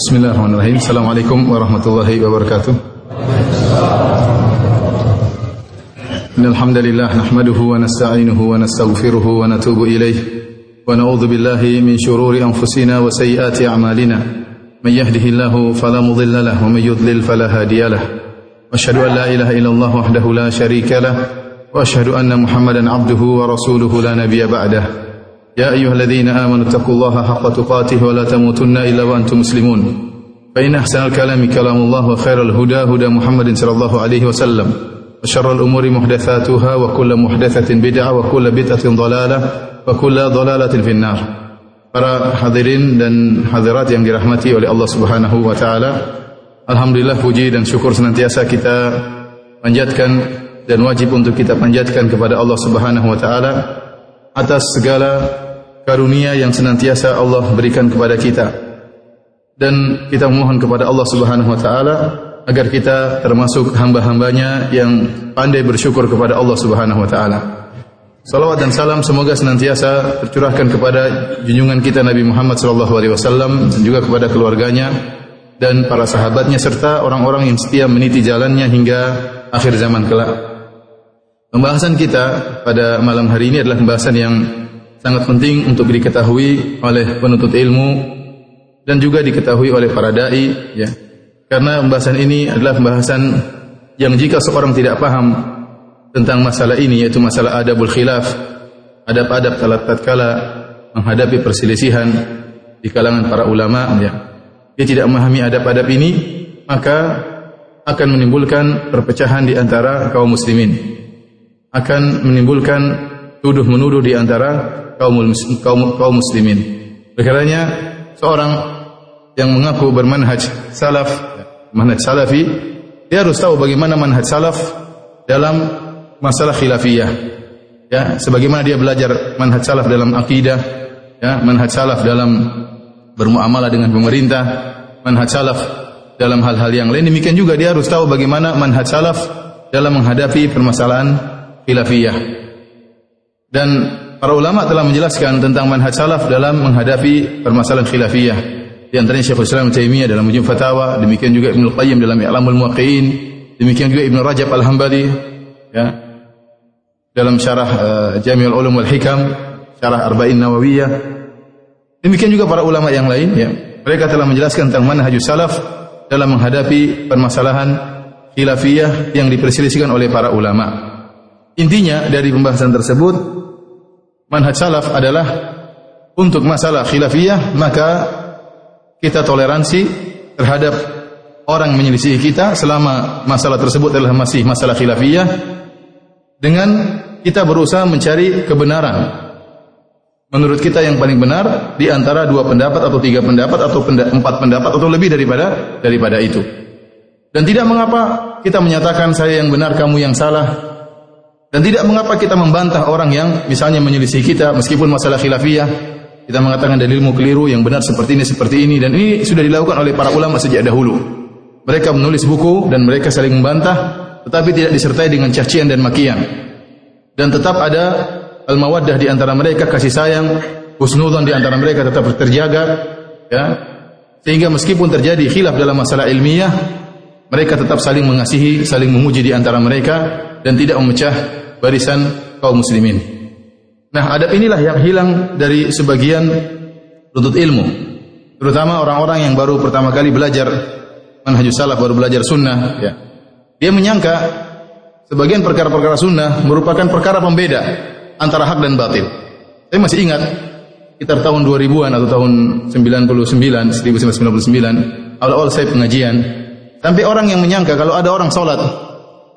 Bismillahirrahmanirrahim. Assalamualaikum warahmatullahi wabarakatuh. Innal hamdalillah nahmaduhu wa nasta'inuhu wa nastaghfiruhu wa natubu ilayh wa na'udzu billahi min shururi anfusina wa sayyiati a'malina. Man yahdihillahu fala mudilla lahu wa man yudlil fala hadiya lahu. Asyhadu an la ilaha illallah wahdahu la syarika lahu wa asyhadu anna Muhammadan 'abduhu يا أيها الذين آمنوا اتقوا الله حق تقاته ولا تموتن إلا وأنتم مسلمون فإن أحسن الكلام كلام الله وخير الهدى هدى محمد صلى الله عليه وسلم وشر الأمور محدثاتها وكل محدثة بدعة وكل بدعة ضلالة وكل ضلالة في النار Para hadirin dan hadirat yang dirahmati oleh Allah Subhanahu wa taala. Alhamdulillah puji dan syukur senantiasa kita panjatkan dan wajib untuk kita panjatkan kepada Allah Subhanahu wa taala atas segala karunia yang senantiasa Allah berikan kepada kita. Dan kita mohon kepada Allah Subhanahu wa taala agar kita termasuk hamba-hambanya yang pandai bersyukur kepada Allah Subhanahu wa taala. Salawat dan salam semoga senantiasa tercurahkan kepada junjungan kita Nabi Muhammad sallallahu alaihi wasallam dan juga kepada keluarganya dan para sahabatnya serta orang-orang yang setia meniti jalannya hingga akhir zaman kelak. Pembahasan kita pada malam hari ini adalah pembahasan yang sangat penting untuk diketahui oleh penuntut ilmu dan juga diketahui oleh para dai ya. Karena pembahasan ini adalah pembahasan yang jika seorang tidak paham tentang masalah ini yaitu masalah adabul khilaf, adab-adab tatkala menghadapi perselisihan di kalangan para ulama ya. Dia tidak memahami adab-adab ini, maka akan menimbulkan perpecahan di antara kaum muslimin. Akan menimbulkan tuduh menuduh di antara kaum kaum, kaum muslimin. Berkaranya seorang yang mengaku bermanhaj salaf, manhaj salafi, dia harus tahu bagaimana manhaj salaf dalam masalah khilafiyah. Ya, sebagaimana dia belajar manhaj salaf dalam akidah, ya, manhaj salaf dalam bermuamalah dengan pemerintah, manhaj salaf dalam hal-hal yang lain. Demikian juga dia harus tahu bagaimana manhaj salaf dalam menghadapi permasalahan khilafiyah. Dan para ulama telah menjelaskan tentang manhaj salaf dalam menghadapi permasalahan khilafiyah. Di antaranya Syekhul Islam Taimiyah dalam Mujim Fatawa, demikian juga Ibnu Qayyim dalam I'lamul Muwaqqi'in, demikian juga Ibnu Rajab Al-Hambali ya. Dalam syarah uh, Jami'ul Ulum wal Hikam, syarah Arba'in Nawawiyah. Demikian juga para ulama yang lain ya. Mereka telah menjelaskan tentang manhajus salaf dalam menghadapi permasalahan khilafiyah yang diperselisihkan oleh para ulama. Intinya dari pembahasan tersebut manhaj salaf adalah untuk masalah khilafiyah maka kita toleransi terhadap orang menyelisih kita selama masalah tersebut adalah masih masalah khilafiyah dengan kita berusaha mencari kebenaran menurut kita yang paling benar di antara dua pendapat atau tiga pendapat atau empat pendapat atau lebih daripada daripada itu. Dan tidak mengapa kita menyatakan saya yang benar, kamu yang salah. Dan tidak mengapa kita membantah orang yang misalnya menyelisih kita meskipun masalah khilafiyah. Kita mengatakan dalilmu keliru, yang benar seperti ini, seperti ini. Dan ini sudah dilakukan oleh para ulama sejak dahulu. Mereka menulis buku dan mereka saling membantah, tetapi tidak disertai dengan cacian dan makian. Dan tetap ada al-mawaddah di antara mereka, kasih sayang, husnudzon di antara mereka tetap terjaga, ya. Sehingga meskipun terjadi khilaf dalam masalah ilmiah, mereka tetap saling mengasihi, saling memuji di antara mereka dan tidak memecah barisan kaum muslimin. Nah, adab inilah yang hilang dari sebagian tuntut ilmu. Terutama orang-orang yang baru pertama kali belajar manhajus salaf, baru belajar sunnah, ya. Dia menyangka sebagian perkara-perkara sunnah merupakan perkara pembeda antara hak dan batil. Saya masih ingat sekitar tahun 2000-an atau tahun 99, 1999, awal-awal saya pengajian, sampai orang yang menyangka kalau ada orang sholat,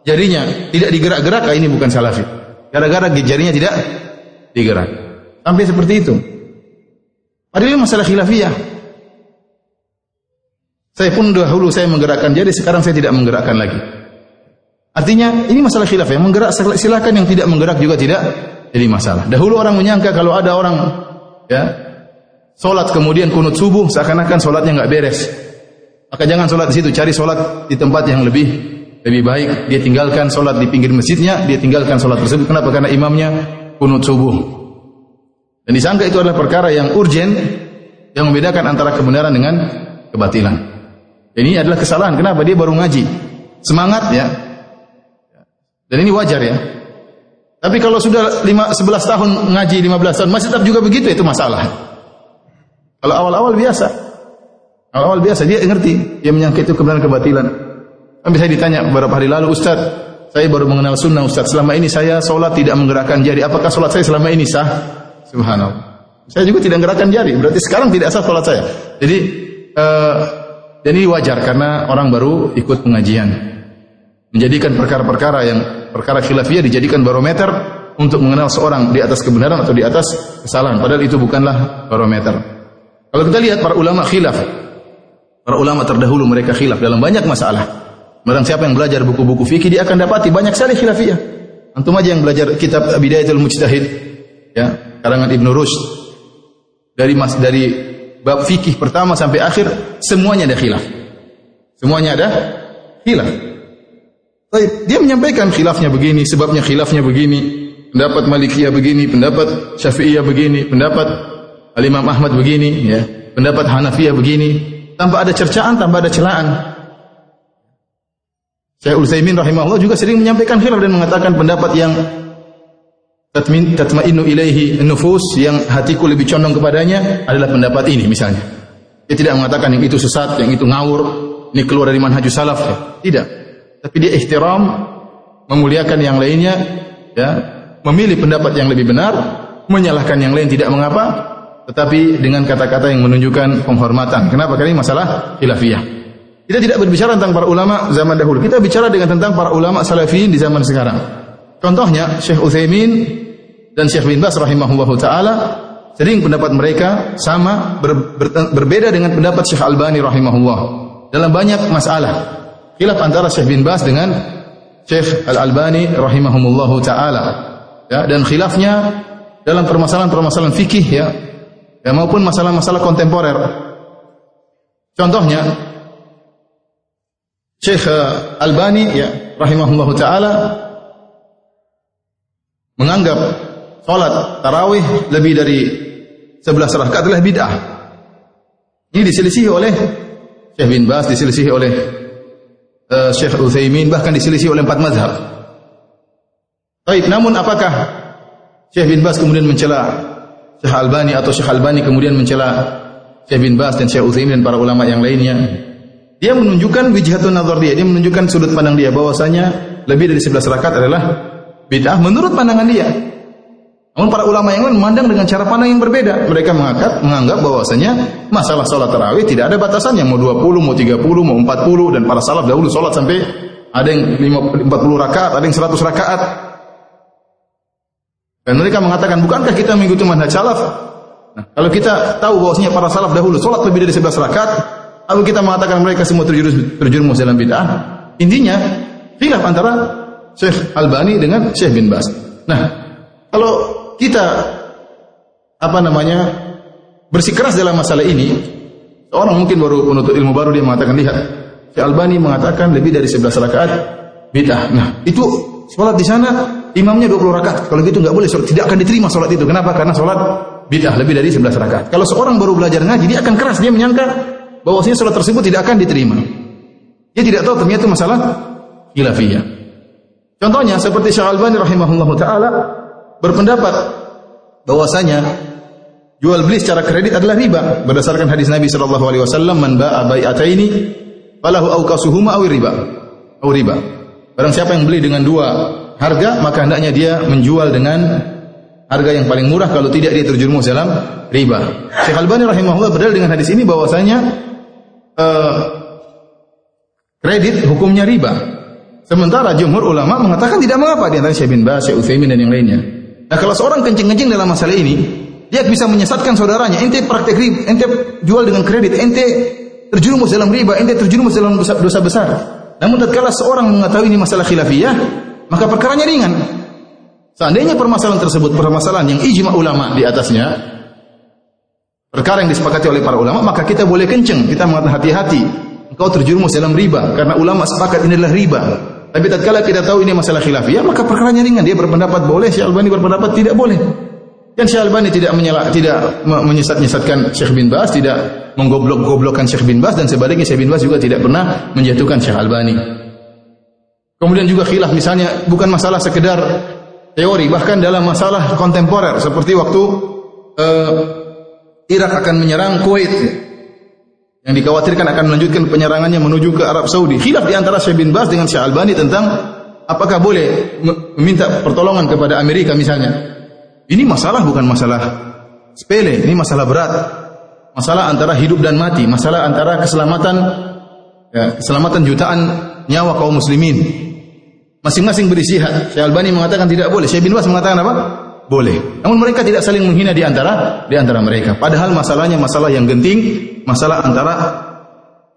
jarinya tidak digerak-gerak, ini bukan salafi. Gara-gara jarinya tidak digerak. Sampai seperti itu. Padahal masalah khilafiyah. Saya pun dahulu saya menggerakkan jari, sekarang saya tidak menggerakkan lagi. Artinya ini masalah khilaf yang menggerak silakan yang tidak menggerak juga tidak jadi masalah. Dahulu orang menyangka kalau ada orang ya salat kemudian kunut subuh seakan-akan salatnya nggak beres. Maka jangan salat di situ, cari salat di tempat yang lebih lebih baik. Dia tinggalkan salat di pinggir masjidnya, dia tinggalkan salat tersebut. Kenapa? Karena imamnya kunut subuh. Dan disangka itu adalah perkara yang urgen yang membedakan antara kebenaran dengan kebatilan. Ini adalah kesalahan. Kenapa? Dia baru ngaji. Semangat ya. Dan ini wajar ya. Tapi kalau sudah 5, 11 tahun ngaji 15 tahun masih tetap juga begitu itu masalah. Kalau awal-awal biasa. Awal-awal biasa dia ngerti, dia menyangka itu kebenaran kebatilan. Tapi saya ditanya beberapa hari lalu, Ustaz, saya baru mengenal sunnah Ustaz. Selama ini saya sholat tidak menggerakkan jari. Apakah sholat saya selama ini sah? Subhanallah. Saya juga tidak menggerakkan jari. Berarti sekarang tidak sah sholat saya. Jadi, uh, dan ini wajar karena orang baru ikut pengajian. Menjadikan perkara-perkara yang perkara khilafiyah dijadikan barometer untuk mengenal seorang di atas kebenaran atau di atas kesalahan. Padahal itu bukanlah barometer. Kalau kita lihat para ulama khilaf, Para ulama terdahulu mereka khilaf dalam banyak masalah. Barang siapa yang belajar buku-buku fikih dia akan dapati banyak sekali khilafiyah. Antum aja yang belajar kitab Bidayatul Mujtahid ya, karangan Ibnu Rushd dari mas dari bab fikih pertama sampai akhir semuanya ada khilaf. Semuanya ada khilaf. Baik, dia menyampaikan khilafnya begini, sebabnya khilafnya begini, pendapat Malikiyah begini, pendapat Syafi'iyah begini, pendapat Al-Imam Ahmad begini, ya, pendapat Hanafiyah begini, tanpa ada cercaan, tanpa ada celaan. Syekh Utsaimin rahimahullah juga sering menyampaikan khilaf dan mengatakan pendapat yang tatmin tatmainu ilaihi nufus yang hatiku lebih condong kepadanya adalah pendapat ini misalnya. Dia tidak mengatakan yang itu sesat, yang itu ngawur, ini keluar dari manhajus salaf. Ya. Tidak. Tapi dia ihtiram memuliakan yang lainnya ya, memilih pendapat yang lebih benar, menyalahkan yang lain tidak mengapa, tetapi dengan kata-kata yang menunjukkan penghormatan. Kenapa? Karena ini masalah khilafiyah. Kita tidak berbicara tentang para ulama zaman dahulu. Kita bicara dengan tentang para ulama salafiyin di zaman sekarang. Contohnya Syekh Utsaimin dan Syekh bin Bas rahimahullah taala sering pendapat mereka sama ber, ber, berbeda dengan pendapat Syekh Albani rahimahullah dalam banyak masalah. Khilaf antara Syekh bin Bas dengan Syekh Al Albani rahimahumullah taala. Ya, dan khilafnya dalam permasalahan-permasalahan fikih ya ya maupun masalah-masalah kontemporer. Contohnya Syekh Albani ya rahimahullah taala menganggap salat tarawih lebih dari 11 rakaat adalah bid'ah. Ini diselisihi oleh Syekh bin Bas, diselisihi oleh uh, Syekh Utsaimin, bahkan diselisihi oleh empat mazhab. Baik, namun apakah Syekh bin Bas kemudian mencela Syekh Albani atau Syekh Albani kemudian mencela Syekh bin Bas dan Syekh Utsaimin dan para ulama yang lainnya. Dia menunjukkan wijhatun nazar dia, dia menunjukkan sudut pandang dia bahwasanya lebih dari 11 rakaat adalah bid'ah menurut pandangan dia. Namun para ulama yang lain memandang dengan cara pandang yang berbeda. Mereka menganggap menganggap bahwasanya masalah salat tarawih tidak ada batasannya mau 20, mau 30, mau 40 dan para salaf dahulu salat sampai ada yang 40 rakaat, ada yang 100 rakaat. Dan mereka mengatakan, bukankah kita mengikuti manhaj salaf? Nah, kalau kita tahu bahwasanya para salaf dahulu sholat lebih dari 11 rakaat, lalu kita mengatakan mereka semua terjerumus terjerumus dalam bid'ah, intinya khilaf antara Syekh Albani dengan Syekh bin Bas. Nah, kalau kita apa namanya bersikeras dalam masalah ini, orang mungkin baru menuntut ilmu baru dia mengatakan lihat, Syekh Albani mengatakan lebih dari 11 rakaat bid'ah. Nah, itu sholat di sana imamnya 20 rakaat. Kalau gitu nggak boleh sholat, tidak akan diterima sholat itu. Kenapa? Karena sholat bid'ah lebih dari 11 rakaat. Kalau seorang baru belajar ngaji, dia akan keras, dia menyangka bahwasanya sholat tersebut tidak akan diterima. Dia tidak tahu ternyata masalah khilafiyah. Contohnya seperti Syekh Albani rahimahullah taala berpendapat bahwasanya jual beli secara kredit adalah riba berdasarkan hadis Nabi sallallahu alaihi wasallam man ba'a bai'ataini falahu awqasuhuma aw riba. Aw riba. Barang siapa yang beli dengan dua harga, maka hendaknya dia menjual dengan harga yang paling murah kalau tidak dia terjerumus dalam riba. Syekh Albani rahimahullah berdalil dengan hadis ini bahwasanya uh, kredit hukumnya riba. Sementara jumhur ulama mengatakan tidak mengapa di antara Syekh bin Syekh Utsaimin dan yang lainnya. Nah, kalau seorang kencing-kencing dalam masalah ini, dia bisa menyesatkan saudaranya. Ente praktek riba, ente jual dengan kredit, ente terjerumus dalam riba, ente terjerumus dalam dosa, dosa besar. Namun tatkala seorang mengetahui ini masalah khilafiyah, maka perkaranya ringan. Seandainya permasalahan tersebut permasalahan yang ijma ulama di atasnya, perkara yang disepakati oleh para ulama, maka kita boleh kenceng, kita mengatakan hati-hati. Engkau terjerumus dalam riba karena ulama sepakat ini adalah riba. Tapi tatkala kita tahu ini masalah khilafiyah, maka perkaranya ringan. Dia berpendapat boleh, Syekh Albani berpendapat tidak boleh. Kan Syekh Albani tidak menyala, tidak menyesat-nyesatkan Syekh bin Bas, tidak menggoblok-goblokkan Syekh bin Bas dan sebaliknya Syekh bin Bas juga tidak pernah menjatuhkan Syekh Albani. Kemudian juga khilaf misalnya bukan masalah sekedar teori, bahkan dalam masalah kontemporer seperti waktu uh, Irak akan menyerang Kuwait yang dikhawatirkan akan melanjutkan penyerangannya menuju ke Arab Saudi. Khilaf di antara Syekh bin Bas dengan Syekh Albani tentang apakah boleh meminta pertolongan kepada Amerika misalnya ini masalah bukan masalah sepele, ini masalah berat. Masalah antara hidup dan mati, masalah antara keselamatan ya, keselamatan jutaan nyawa kaum muslimin. Masing-masing berisihat. Syekh Albani mengatakan tidak boleh, Syekh bin Bas mengatakan apa? Boleh. Namun mereka tidak saling menghina di antara di antara mereka. Padahal masalahnya masalah yang genting, masalah antara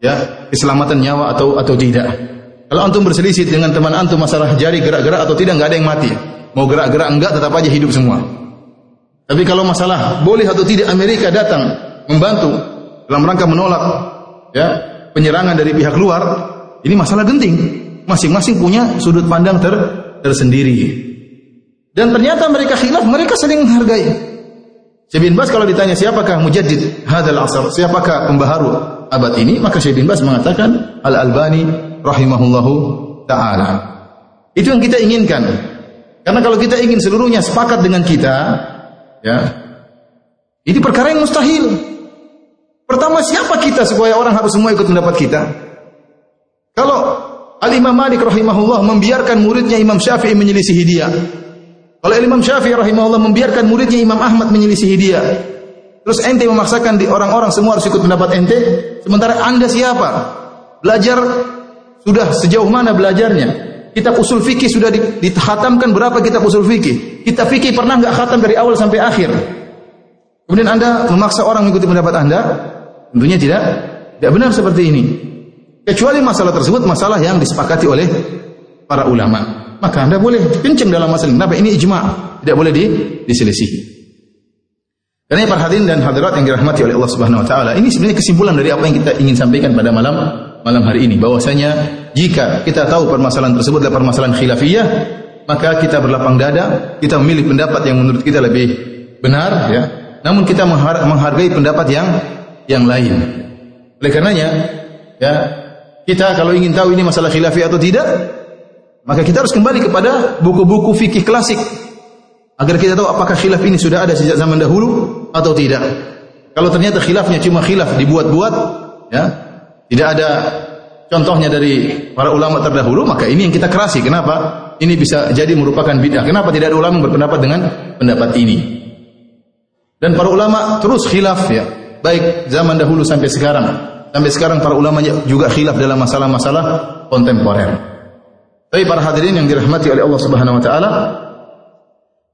ya keselamatan nyawa atau atau tidak. Kalau antum berselisih dengan teman antum masalah jari gerak-gerak atau tidak, nggak ada yang mati. Mau gerak-gerak enggak tetap aja hidup semua. Tapi kalau masalah boleh atau tidak Amerika datang membantu dalam rangka menolak ya penyerangan dari pihak luar, ini masalah genting. Masing-masing punya sudut pandang ter tersendiri. Dan ternyata mereka khilaf, mereka saling menghargai. Syekh bin Bas kalau ditanya siapakah mujaddid hadal asar, siapakah pembaharu abad ini, maka Syekh bin Bas mengatakan Al-Albani rahimahullahu taala. Itu yang kita inginkan. Karena kalau kita ingin seluruhnya sepakat dengan kita, ya, ini perkara yang mustahil. Pertama siapa kita supaya orang harus semua ikut mendapat kita? Kalau Al Imam Malik rahimahullah membiarkan muridnya Imam Syafi'i menyelisihi dia. Kalau Imam Syafi'i rahimahullah membiarkan muridnya Imam Ahmad menyelisihi dia. Terus ente memaksakan di orang-orang semua harus ikut mendapat ente, sementara anda siapa? Belajar sudah sejauh mana belajarnya? Kitab usul fikih sudah dihatamkan berapa kitab usul fikih? Kitab fikih pernah nggak khatam dari awal sampai akhir? Kemudian Anda memaksa orang mengikuti pendapat Anda? Tentunya tidak tidak benar seperti ini. Kecuali masalah tersebut masalah yang disepakati oleh para ulama. Maka Anda boleh kencing dalam masalah ini. Kenapa? Ini ijma, tidak boleh di, diselisihi. Karena para hadirin dan hadirat yang dirahmati oleh Allah Subhanahu wa taala, ini sebenarnya kesimpulan dari apa yang kita ingin sampaikan pada malam malam hari ini bahwasanya jika kita tahu permasalahan tersebut adalah permasalahan khilafiyah maka kita berlapang dada kita memilih pendapat yang menurut kita lebih benar ya namun kita menghargai pendapat yang yang lain oleh karenanya ya kita kalau ingin tahu ini masalah khilafiyah atau tidak maka kita harus kembali kepada buku-buku fikih klasik agar kita tahu apakah khilaf ini sudah ada sejak zaman dahulu atau tidak kalau ternyata khilafnya cuma khilaf dibuat-buat ya tidak ada contohnya dari para ulama terdahulu, maka ini yang kita kerasi. Kenapa? Ini bisa jadi merupakan bid'ah. Kenapa tidak ada ulama berpendapat dengan pendapat ini? Dan para ulama terus khilaf ya, baik zaman dahulu sampai sekarang. Sampai sekarang para ulama juga khilaf dalam masalah-masalah kontemporer. Tapi para hadirin yang dirahmati oleh Allah Subhanahu wa taala,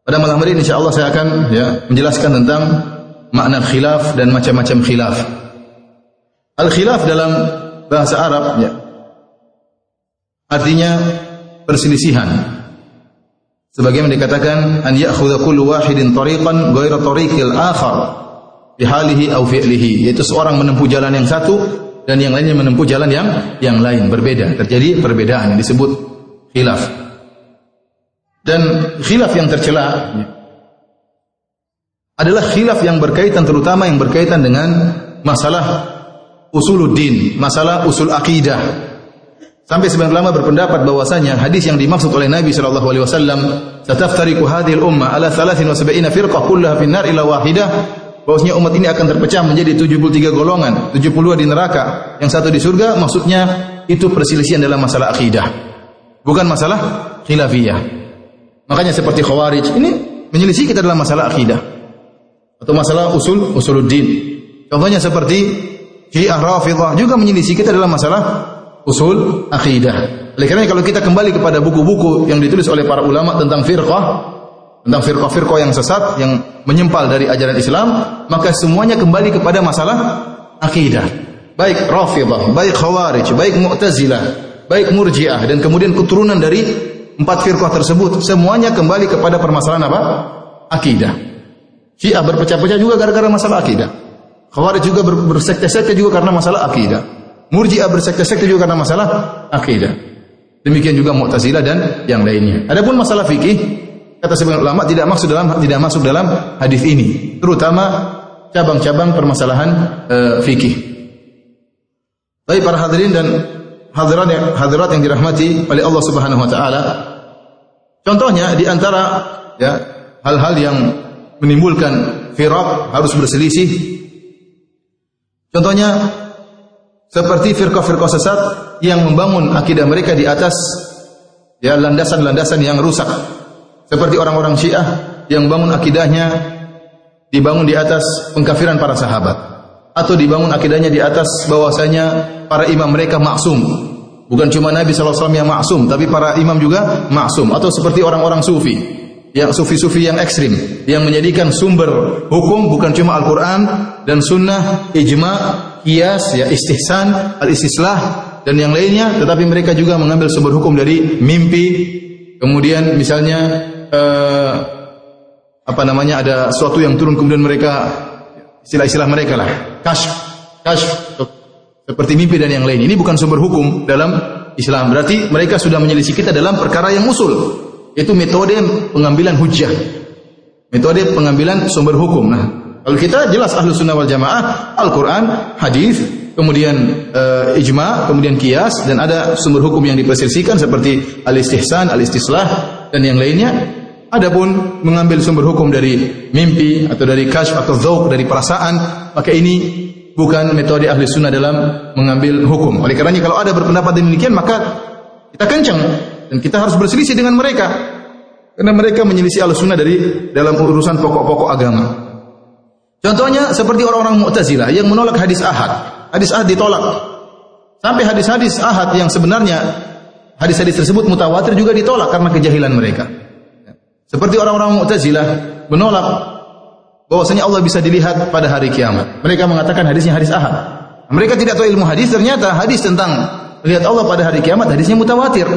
pada malam hari ini insyaallah saya akan ya menjelaskan tentang makna khilaf dan macam-macam khilaf. Al-khilaf dalam bahasa Arab ya, artinya perselisihan. Sebagaimana dikatakan an ya'khudha kullu wahidin tariqan ghayra tariqil akhar bi halihi aw fi'lihi, yaitu seorang menempuh jalan yang satu dan yang lainnya menempuh jalan yang yang lain berbeda. Terjadi perbedaan yang disebut khilaf. Dan khilaf yang tercela adalah khilaf yang berkaitan terutama yang berkaitan dengan masalah usuluddin, masalah usul akidah. Sampai sebagian ulama berpendapat bahwasanya hadis yang dimaksud oleh Nabi sallallahu alaihi wasallam, "Sataftariqu hadhihi al-umma ala 73 firqah kullaha fi nar ila wahidah." Bahwasanya umat ini akan terpecah menjadi 73 golongan, 72 di neraka, yang satu di surga, maksudnya itu perselisihan dalam masalah akidah. Bukan masalah khilafiyah. Makanya seperti Khawarij, ini menyelisih kita dalam masalah akidah. Atau masalah usul usuluddin. Contohnya seperti Syiah Rafidhah juga menyelisih kita dalam masalah usul akidah. Oleh karena kalau kita kembali kepada buku-buku yang ditulis oleh para ulama tentang firqah, tentang firqah-firqah yang sesat, yang menyempal dari ajaran Islam, maka semuanya kembali kepada masalah akidah. Baik Rafidhah, baik Khawarij, baik Mu'tazilah, baik Murji'ah dan kemudian keturunan dari empat firqah tersebut, semuanya kembali kepada permasalahan apa? Akidah. Syiah berpecah-pecah juga gara-gara masalah akidah. Khawarij juga bersekte-sekte juga karena masalah akidah. Murji'ah bersekte-sekte juga karena masalah akidah. Demikian juga Mu'tazilah dan yang lainnya. Adapun masalah fikih, kata sebagian ulama tidak masuk dalam tidak masuk dalam hadis ini, terutama cabang-cabang permasalahan e, fikih. Tapi para hadirin dan hadirat yang, hadirat yang dirahmati oleh Allah Subhanahu wa taala, contohnya di antara ya hal-hal yang menimbulkan firaq harus berselisih. Contohnya seperti firqah-firqah sesat yang membangun akidah mereka di atas ya landasan-landasan yang rusak. Seperti orang-orang Syiah yang bangun akidahnya dibangun di atas pengkafiran para sahabat atau dibangun akidahnya di atas bahwasanya para imam mereka maksum. Bukan cuma Nabi SAW yang maksum, tapi para imam juga maksum. Atau seperti orang-orang sufi, yang sufi-sufi yang ekstrim, yang menjadikan sumber hukum bukan cuma Al-Quran dan sunnah, ijma, kias, ya istihsan, al-istislah, dan yang lainnya, tetapi mereka juga mengambil sumber hukum dari mimpi, kemudian misalnya eh, apa namanya ada sesuatu yang turun kemudian mereka istilah-istilah mereka lah, kash, kash, seperti mimpi dan yang lain. Ini bukan sumber hukum dalam Islam. Berarti mereka sudah menyelisih kita dalam perkara yang usul. Itu metode pengambilan hujah. Metode pengambilan sumber hukum. Nah, kalau kita jelas ahlu sunnah wal jamaah, Al-Quran, hadis, kemudian uh, ijma, kemudian kias, dan ada sumber hukum yang diperselisihkan seperti al-istihsan, al-istislah, dan yang lainnya. Adapun mengambil sumber hukum dari mimpi atau dari kash atau zauk dari perasaan, maka ini bukan metode ahli sunnah dalam mengambil hukum. Oleh karenanya kalau ada berpendapat demikian maka kita kencang dan kita harus berselisih dengan mereka. Karena mereka menyelisih ahli sunnah dari dalam urusan pokok-pokok agama. Contohnya seperti orang-orang Mu'tazilah yang menolak hadis ahad. Hadis ahad ditolak. Sampai hadis-hadis ahad yang sebenarnya hadis-hadis tersebut mutawatir juga ditolak karena kejahilan mereka. Seperti orang-orang Mu'tazilah menolak bahwasanya Allah bisa dilihat pada hari kiamat. Mereka mengatakan hadisnya hadis ahad. Mereka tidak tahu ilmu hadis, ternyata hadis tentang melihat Allah pada hari kiamat hadisnya mutawatir.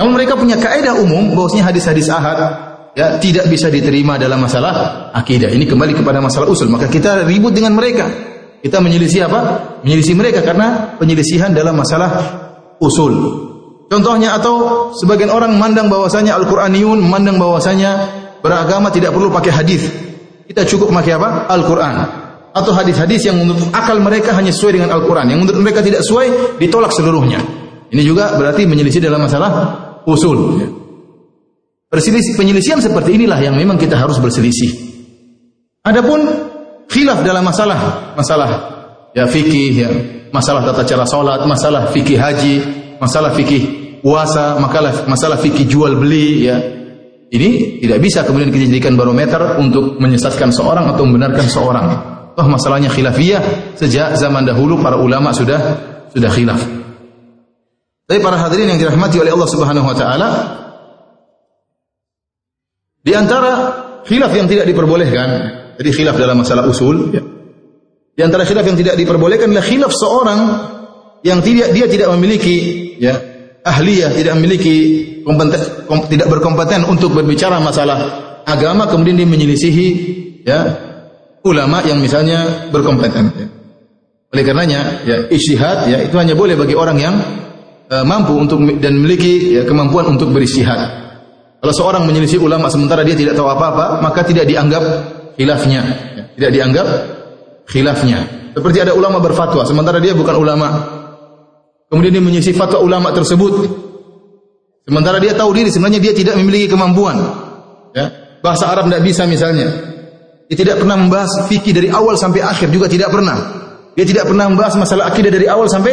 Namun mereka punya kaidah umum bahwasanya hadis-hadis ahad ya tidak bisa diterima dalam masalah akidah. Ini kembali kepada masalah usul. Maka kita ribut dengan mereka. Kita menyelisih apa? Menyelisih mereka karena penyelisihan dalam masalah usul. Contohnya atau sebagian orang memandang bahwasanya Al-Qur'aniyun memandang bahwasanya beragama tidak perlu pakai hadis. Kita cukup memakai apa? Al-Quran. Atau hadis-hadis yang menurut akal mereka hanya sesuai dengan Al-Quran. Yang menurut mereka tidak sesuai, ditolak seluruhnya. Ini juga berarti menyelisih dalam masalah usul. Perselisih, penyelisihan seperti inilah yang memang kita harus berselisih. Adapun khilaf dalam masalah masalah ya fikih ya, masalah tata cara salat, masalah fikih haji, masalah fikih puasa, masalah masalah fikih jual beli ya, ini tidak bisa kemudian kita jadikan barometer untuk menyesatkan seorang atau membenarkan seorang. Toh masalahnya khilafiyah sejak zaman dahulu para ulama sudah sudah khilaf. Tapi para hadirin yang dirahmati oleh Allah Subhanahu wa taala di antara khilaf yang tidak diperbolehkan, jadi khilaf dalam masalah usul ya. Di antara khilaf yang tidak diperbolehkan adalah khilaf seorang yang tidak dia tidak memiliki ya ahliyah, tidak memiliki tidak berkompeten untuk berbicara masalah agama, kemudian dia menyelisihi ya ulama yang misalnya berkompeten. Oleh karenanya, ya istihad ya itu hanya boleh bagi orang yang uh, mampu untuk dan memiliki ya, kemampuan untuk beristihad. Kalau seorang menyelisih ulama sementara dia tidak tahu apa-apa, maka tidak dianggap khilafnya, ya. tidak dianggap khilafnya. Seperti ada ulama berfatwa sementara dia bukan ulama, Kemudian dia menyisif fatwa ulama tersebut. Sementara dia tahu diri sebenarnya dia tidak memiliki kemampuan. Ya. Bahasa Arab tidak bisa misalnya. Dia tidak pernah membahas fikih dari awal sampai akhir juga tidak pernah. Dia tidak pernah membahas masalah akidah dari awal sampai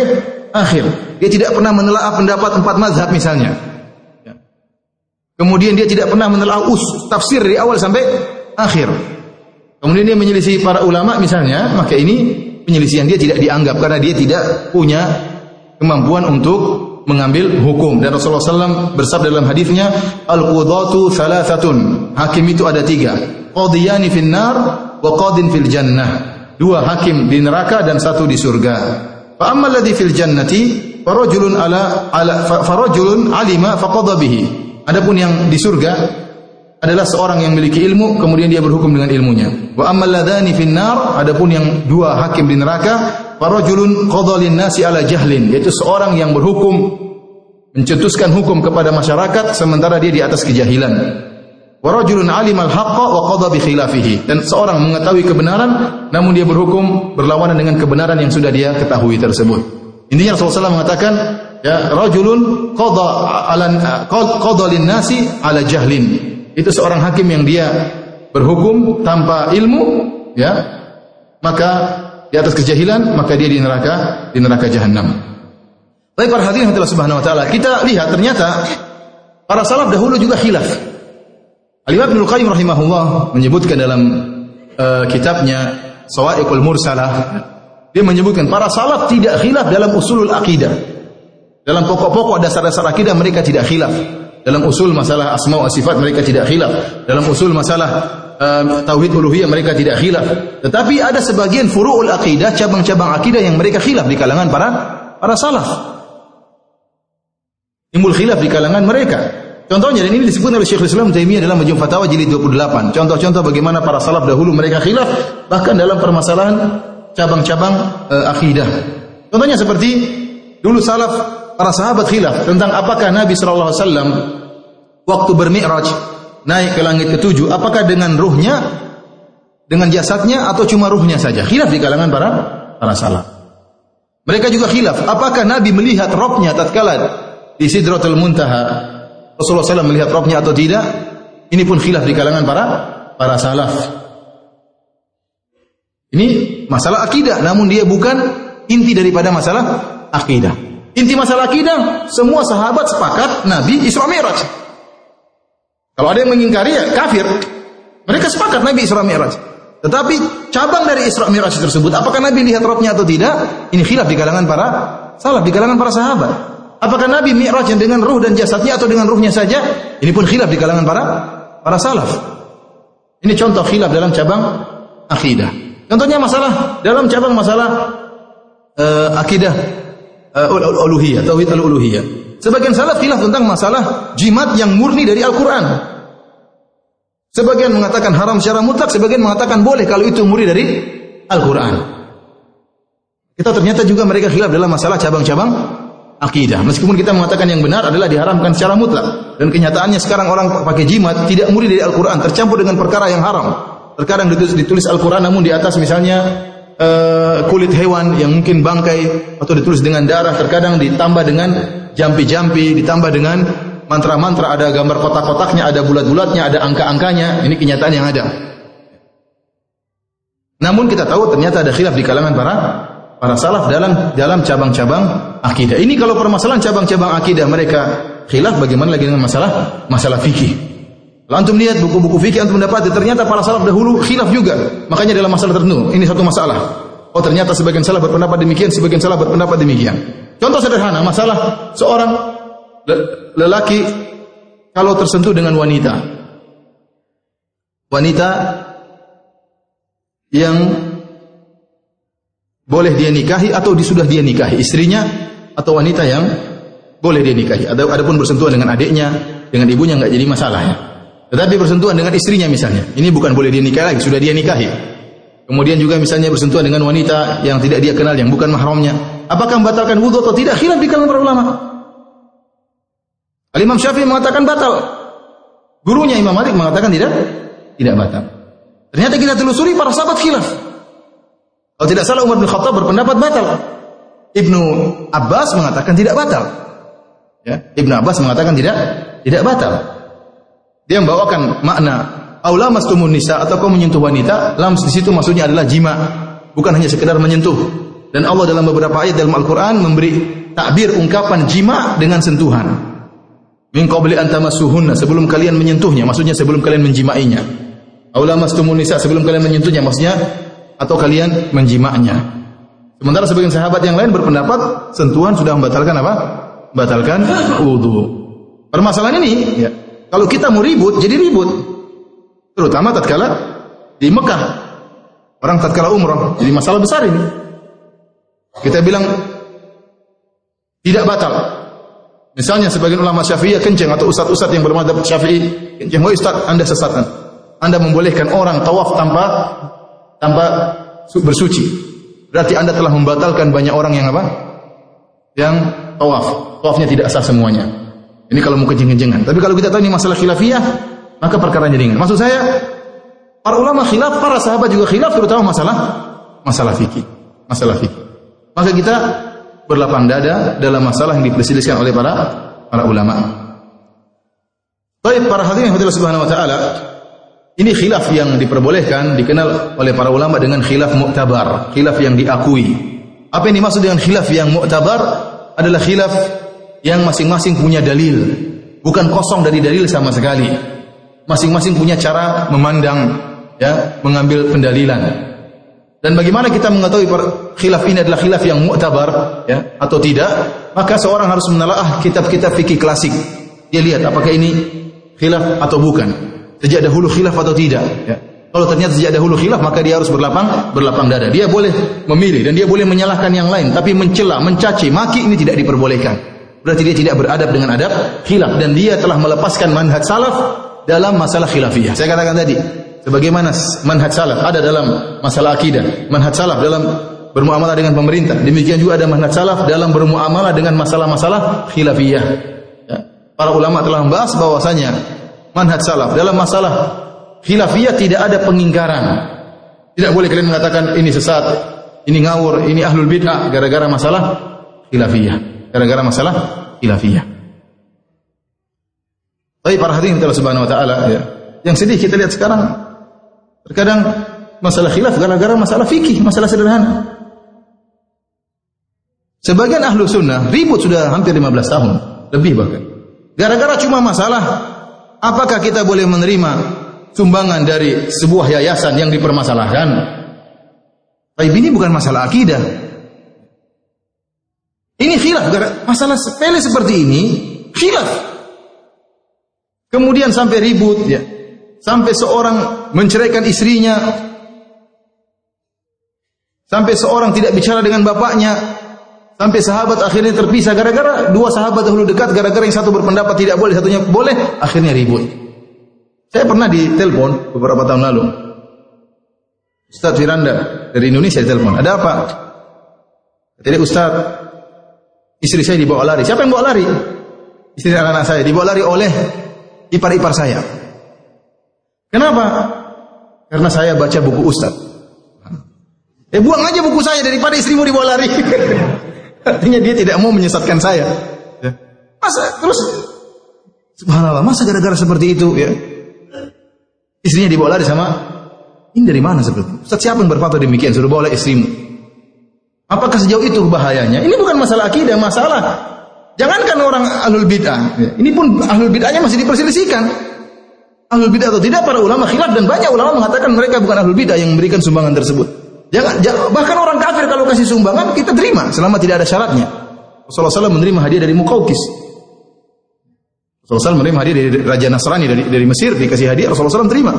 akhir. Dia tidak pernah menelaah pendapat empat mazhab misalnya. Ya. Kemudian dia tidak pernah menelaah us tafsir dari awal sampai akhir. Kemudian dia menyelisih para ulama misalnya, maka ini penyelisihan dia tidak dianggap karena dia tidak punya kemampuan untuk mengambil hukum. Dan Rasulullah SAW bersabda dalam hadisnya al qudatu thalathatun. Hakim itu ada tiga. Qadiyani fin nar wa qadin fil jannah. Dua hakim di neraka dan satu di surga. Fa amma alladhi fil jannati farajulun ala ala farajulun alima faqada bihi. Adapun yang di surga adalah seorang yang memiliki ilmu kemudian dia berhukum dengan ilmunya. Wa amma alladhani fin nar adapun yang dua hakim di neraka Farajulun qadha nasi ala jahlin, yaitu seorang yang berhukum mencetuskan hukum kepada masyarakat sementara dia di atas kejahilan. Wa rajulun alimal haqqa wa qadha bi khilafihi. Dan seorang mengetahui kebenaran namun dia berhukum berlawanan dengan kebenaran yang sudah dia ketahui tersebut. Intinya Rasulullah SAW mengatakan ya rajulun qadha ala qadha lin nasi ala jahlin. Itu seorang hakim yang dia berhukum tanpa ilmu ya maka di atas kejahilan maka dia di neraka di neraka jahanam. Tapi para hadirin Allah Subhanahu wa taala, kita lihat ternyata para salaf dahulu juga khilaf. Al-Imam Ibnu Qayyim rahimahullah menyebutkan dalam uh, kitabnya Sawa'iqul Mursalah dia menyebutkan para salaf tidak khilaf dalam usulul akidah. Dalam pokok-pokok dasar-dasar akidah mereka tidak khilaf. Dalam usul masalah asma wa sifat mereka tidak khilaf. Dalam usul masalah uh, tauhid uluhiyah mereka tidak khilaf. Tetapi ada sebagian furu'ul akidah, cabang-cabang akidah yang mereka khilaf di kalangan para para salaf. Timbul khilaf di kalangan mereka. Contohnya dan ini disebut oleh Syekh Islam Taimiyah dalam Majmu' Fatawa jilid 28. Contoh-contoh bagaimana para salaf dahulu mereka khilaf bahkan dalam permasalahan cabang-cabang uh, akidah. Contohnya seperti dulu salaf para sahabat khilaf tentang apakah Nabi sallallahu alaihi wasallam waktu bermi'raj naik ke langit ketujuh apakah dengan ruhnya dengan jasadnya atau cuma ruhnya saja. Khilaf di kalangan para para salaf. Mereka juga khilaf apakah Nabi melihat robnya tatkala di Sidratul Muntaha Rasulullah SAW melihat rohnya atau tidak, ini pun khilaf di kalangan para para salaf. Ini masalah akidah, namun dia bukan inti daripada masalah akidah. Inti masalah akidah, semua sahabat sepakat Nabi Isra Mi'raj. Kalau ada yang mengingkari ya kafir. Mereka sepakat Nabi Isra Mi'raj. Tetapi cabang dari Isra Mi'raj tersebut, apakah Nabi lihat rohnya atau tidak? Ini khilaf di kalangan para salaf, di kalangan para sahabat. Apakah Nabi Mi'raj dengan ruh dan jasadnya atau dengan ruhnya saja? Ini pun khilaf di kalangan para para salaf. Ini contoh khilaf dalam cabang akidah. Contohnya masalah dalam cabang masalah uh, akidah uh, uluhiyah, tauhid al-uluhiyah. Sebagian salaf khilaf tentang masalah jimat yang murni dari Al-Qur'an. Sebagian mengatakan haram secara mutlak, sebagian mengatakan boleh kalau itu murni dari Al-Qur'an. Kita ternyata juga mereka khilaf dalam masalah cabang-cabang akidah. Meskipun kita mengatakan yang benar adalah diharamkan secara mutlak. Dan kenyataannya sekarang orang pakai jimat tidak murid dari Al-Quran, tercampur dengan perkara yang haram. Terkadang ditulis, ditulis Al-Quran namun di atas misalnya uh, kulit hewan yang mungkin bangkai atau ditulis dengan darah. Terkadang ditambah dengan jampi-jampi, ditambah dengan mantra-mantra, ada gambar kotak-kotaknya, ada bulat-bulatnya, ada angka-angkanya. Ini kenyataan yang ada. Namun kita tahu ternyata ada khilaf di kalangan para para salaf dalam dalam cabang-cabang akidah. Ini kalau permasalahan cabang-cabang akidah mereka khilaf bagaimana lagi dengan masalah masalah fikih. Lalu antum lihat buku-buku fikih antum mendapati ternyata para salaf dahulu khilaf juga. Makanya dalam masalah tertentu ini satu masalah. Oh ternyata sebagian salah berpendapat demikian, sebagian salah berpendapat demikian. Contoh sederhana masalah seorang lelaki kalau tersentuh dengan wanita. Wanita yang boleh dia nikahi atau sudah dia nikahi istrinya atau wanita yang boleh dia nikahi. Ada adapun bersentuhan dengan adiknya, dengan ibunya nggak jadi masalah ya. Tetapi bersentuhan dengan istrinya misalnya, ini bukan boleh dia nikahi lagi, sudah dia nikahi. Kemudian juga misalnya bersentuhan dengan wanita yang tidak dia kenal, yang bukan mahramnya. Apakah membatalkan wudhu atau tidak? Khilaf di kalangan para ulama. Al-Imam Syafi'i mengatakan batal. Gurunya Imam Malik mengatakan tidak, tidak batal. Ternyata kita telusuri para sahabat khilaf. Kalau tidak salah Umar bin Khattab berpendapat batal. Ibnu Abbas mengatakan tidak batal. Ya, Ibnu Abbas mengatakan tidak tidak batal. Dia membawakan makna aula mastumun nisa atau kau menyentuh wanita, lams di situ maksudnya adalah jima, bukan hanya sekedar menyentuh. Dan Allah dalam beberapa ayat dalam Al-Qur'an memberi takbir ungkapan jima dengan sentuhan. Min qabli an tamassuhunna sebelum kalian menyentuhnya, maksudnya sebelum kalian menjimainya. Aula mastumun nisa sebelum kalian menyentuhnya, maksudnya atau kalian menjimaknya. Sementara sebagian sahabat yang lain berpendapat sentuhan sudah membatalkan apa? Membatalkan wudhu. Permasalahan ini, ya, kalau kita mau ribut, jadi ribut. Terutama tatkala di Mekah. Orang tatkala umroh, jadi masalah besar ini. Kita bilang tidak batal. Misalnya sebagian ulama Syafi'i kenceng atau ustaz-ustaz yang bermadhab Syafi'i kenceng, "Oh ustaz, Anda sesat." Anda membolehkan orang tawaf tanpa tanpa bersuci. Berarti Anda telah membatalkan banyak orang yang apa? Yang tawaf. Tawafnya tidak sah semuanya. Ini kalau mau kencing-kencengan. Tapi kalau kita tahu ini masalah khilafiyah, maka perkara ringan. Maksud saya, para ulama khilaf, para sahabat juga khilaf terutama masalah masalah fikih, masalah fikih. Maka kita berlapang dada dalam masalah yang diperselisihkan oleh para para ulama. Baik para hadirin yang subhanahu wa taala, ini khilaf yang diperbolehkan dikenal oleh para ulama dengan khilaf mu'tabar, khilaf yang diakui. Apa yang dimaksud dengan khilaf yang mu'tabar adalah khilaf yang masing-masing punya dalil, bukan kosong dari dalil sama sekali. Masing-masing punya cara memandang ya, mengambil pendalilan. Dan bagaimana kita mengetahui khilaf ini adalah khilaf yang mu'tabar ya atau tidak? Maka seorang harus menelaah kitab-kitab fikih klasik. Dia lihat apakah ini khilaf atau bukan. Sejak dahulu khilaf atau tidak, ya. Kalau ternyata sejak dahulu khilaf maka dia harus berlapang berlapang dada. Dia boleh memilih dan dia boleh menyalahkan yang lain, tapi mencela, mencaci, maki ini tidak diperbolehkan. Berarti dia tidak beradab dengan adab khilaf dan dia telah melepaskan manhaj salaf dalam masalah khilafiyah. Saya katakan tadi, sebagaimana manhaj salaf ada dalam masalah akidah, manhaj salaf dalam bermuamalah dengan pemerintah. Demikian juga ada manhaj salaf dalam bermuamalah dengan masalah-masalah khilafiyah. Ya. Para ulama telah membahas bahwasanya manhaj salaf dalam masalah khilafiyah tidak ada pengingkaran. Tidak boleh kalian mengatakan ini sesat, ini ngawur, ini ahlul bid'ah gara-gara masalah khilafiyah. Gara-gara masalah khilafiyah. Tapi para hadirin Allah Subhanahu wa taala ya. Yang sedih kita lihat sekarang Terkadang masalah khilaf gara-gara masalah fikih, masalah sederhana. Sebagian ahlu sunnah ribut sudah hampir 15 tahun, lebih bahkan. Gara-gara cuma masalah, apakah kita boleh menerima sumbangan dari sebuah yayasan yang dipermasalahkan? Tapi ini bukan masalah akidah. Ini khilaf, masalah sepele seperti ini, khilaf. Kemudian sampai ribut, ya sampai seorang menceraikan istrinya, sampai seorang tidak bicara dengan bapaknya, sampai sahabat akhirnya terpisah gara-gara dua sahabat dahulu dekat, gara-gara yang satu berpendapat tidak boleh, satunya boleh, akhirnya ribut. Saya pernah ditelepon beberapa tahun lalu. Ustaz Firanda dari Indonesia ditelepon. Ada apa? Jadi Ustaz, istri saya dibawa lari. Siapa yang bawa lari? Istri anak-anak saya dibawa lari oleh ipar-ipar saya. Kenapa? Karena saya baca buku Ustaz. Eh buang aja buku saya daripada istrimu dibawa lari. Artinya dia tidak mau menyesatkan saya. Ya. Masa terus Subhanallah, masa gara-gara seperti itu ya? Istrinya dibawa lari sama ini dari mana seperti Ustaz siapa yang berfatwa demikian suruh bawa istrimu? Apakah sejauh itu bahayanya? Ini bukan masalah akidah, masalah jangankan orang ahlul bid'ah. Ini pun ahlul bid'ahnya masih diperselisihkan ahlul bidah atau tidak para ulama khilaf dan banyak ulama mengatakan mereka bukan ahlul bidah yang memberikan sumbangan tersebut. Jangan, jangan bahkan orang kafir kalau kasih sumbangan kita terima selama tidak ada syaratnya. Rasulullah SAW menerima hadiah dari Mukaukis. Rasulullah SAW menerima hadiah dari Raja Nasrani dari, dari Mesir dikasih hadiah Rasulullah SAW terima.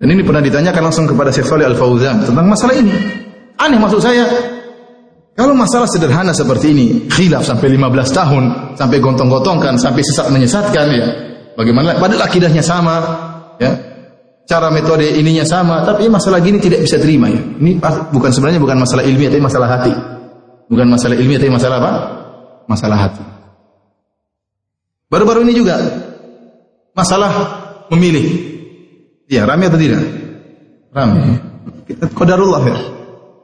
Dan ini pernah ditanyakan langsung kepada Syekh Salih Al Fauzan tentang masalah ini. Aneh maksud saya, kalau masalah sederhana seperti ini, khilaf sampai 15 tahun, sampai gontong-gotongkan, sampai sesat menyesatkan ya. Bagaimana? Padahal akidahnya sama, ya. Cara metode ininya sama, tapi masalah gini tidak bisa terima ya. Ini bukan sebenarnya bukan masalah ilmiah, tapi masalah hati. Bukan masalah ilmiah, tapi masalah apa? Masalah hati. Baru-baru ini juga masalah memilih. Ya, ramai atau tidak? Ramai. Kita kodarullah ya.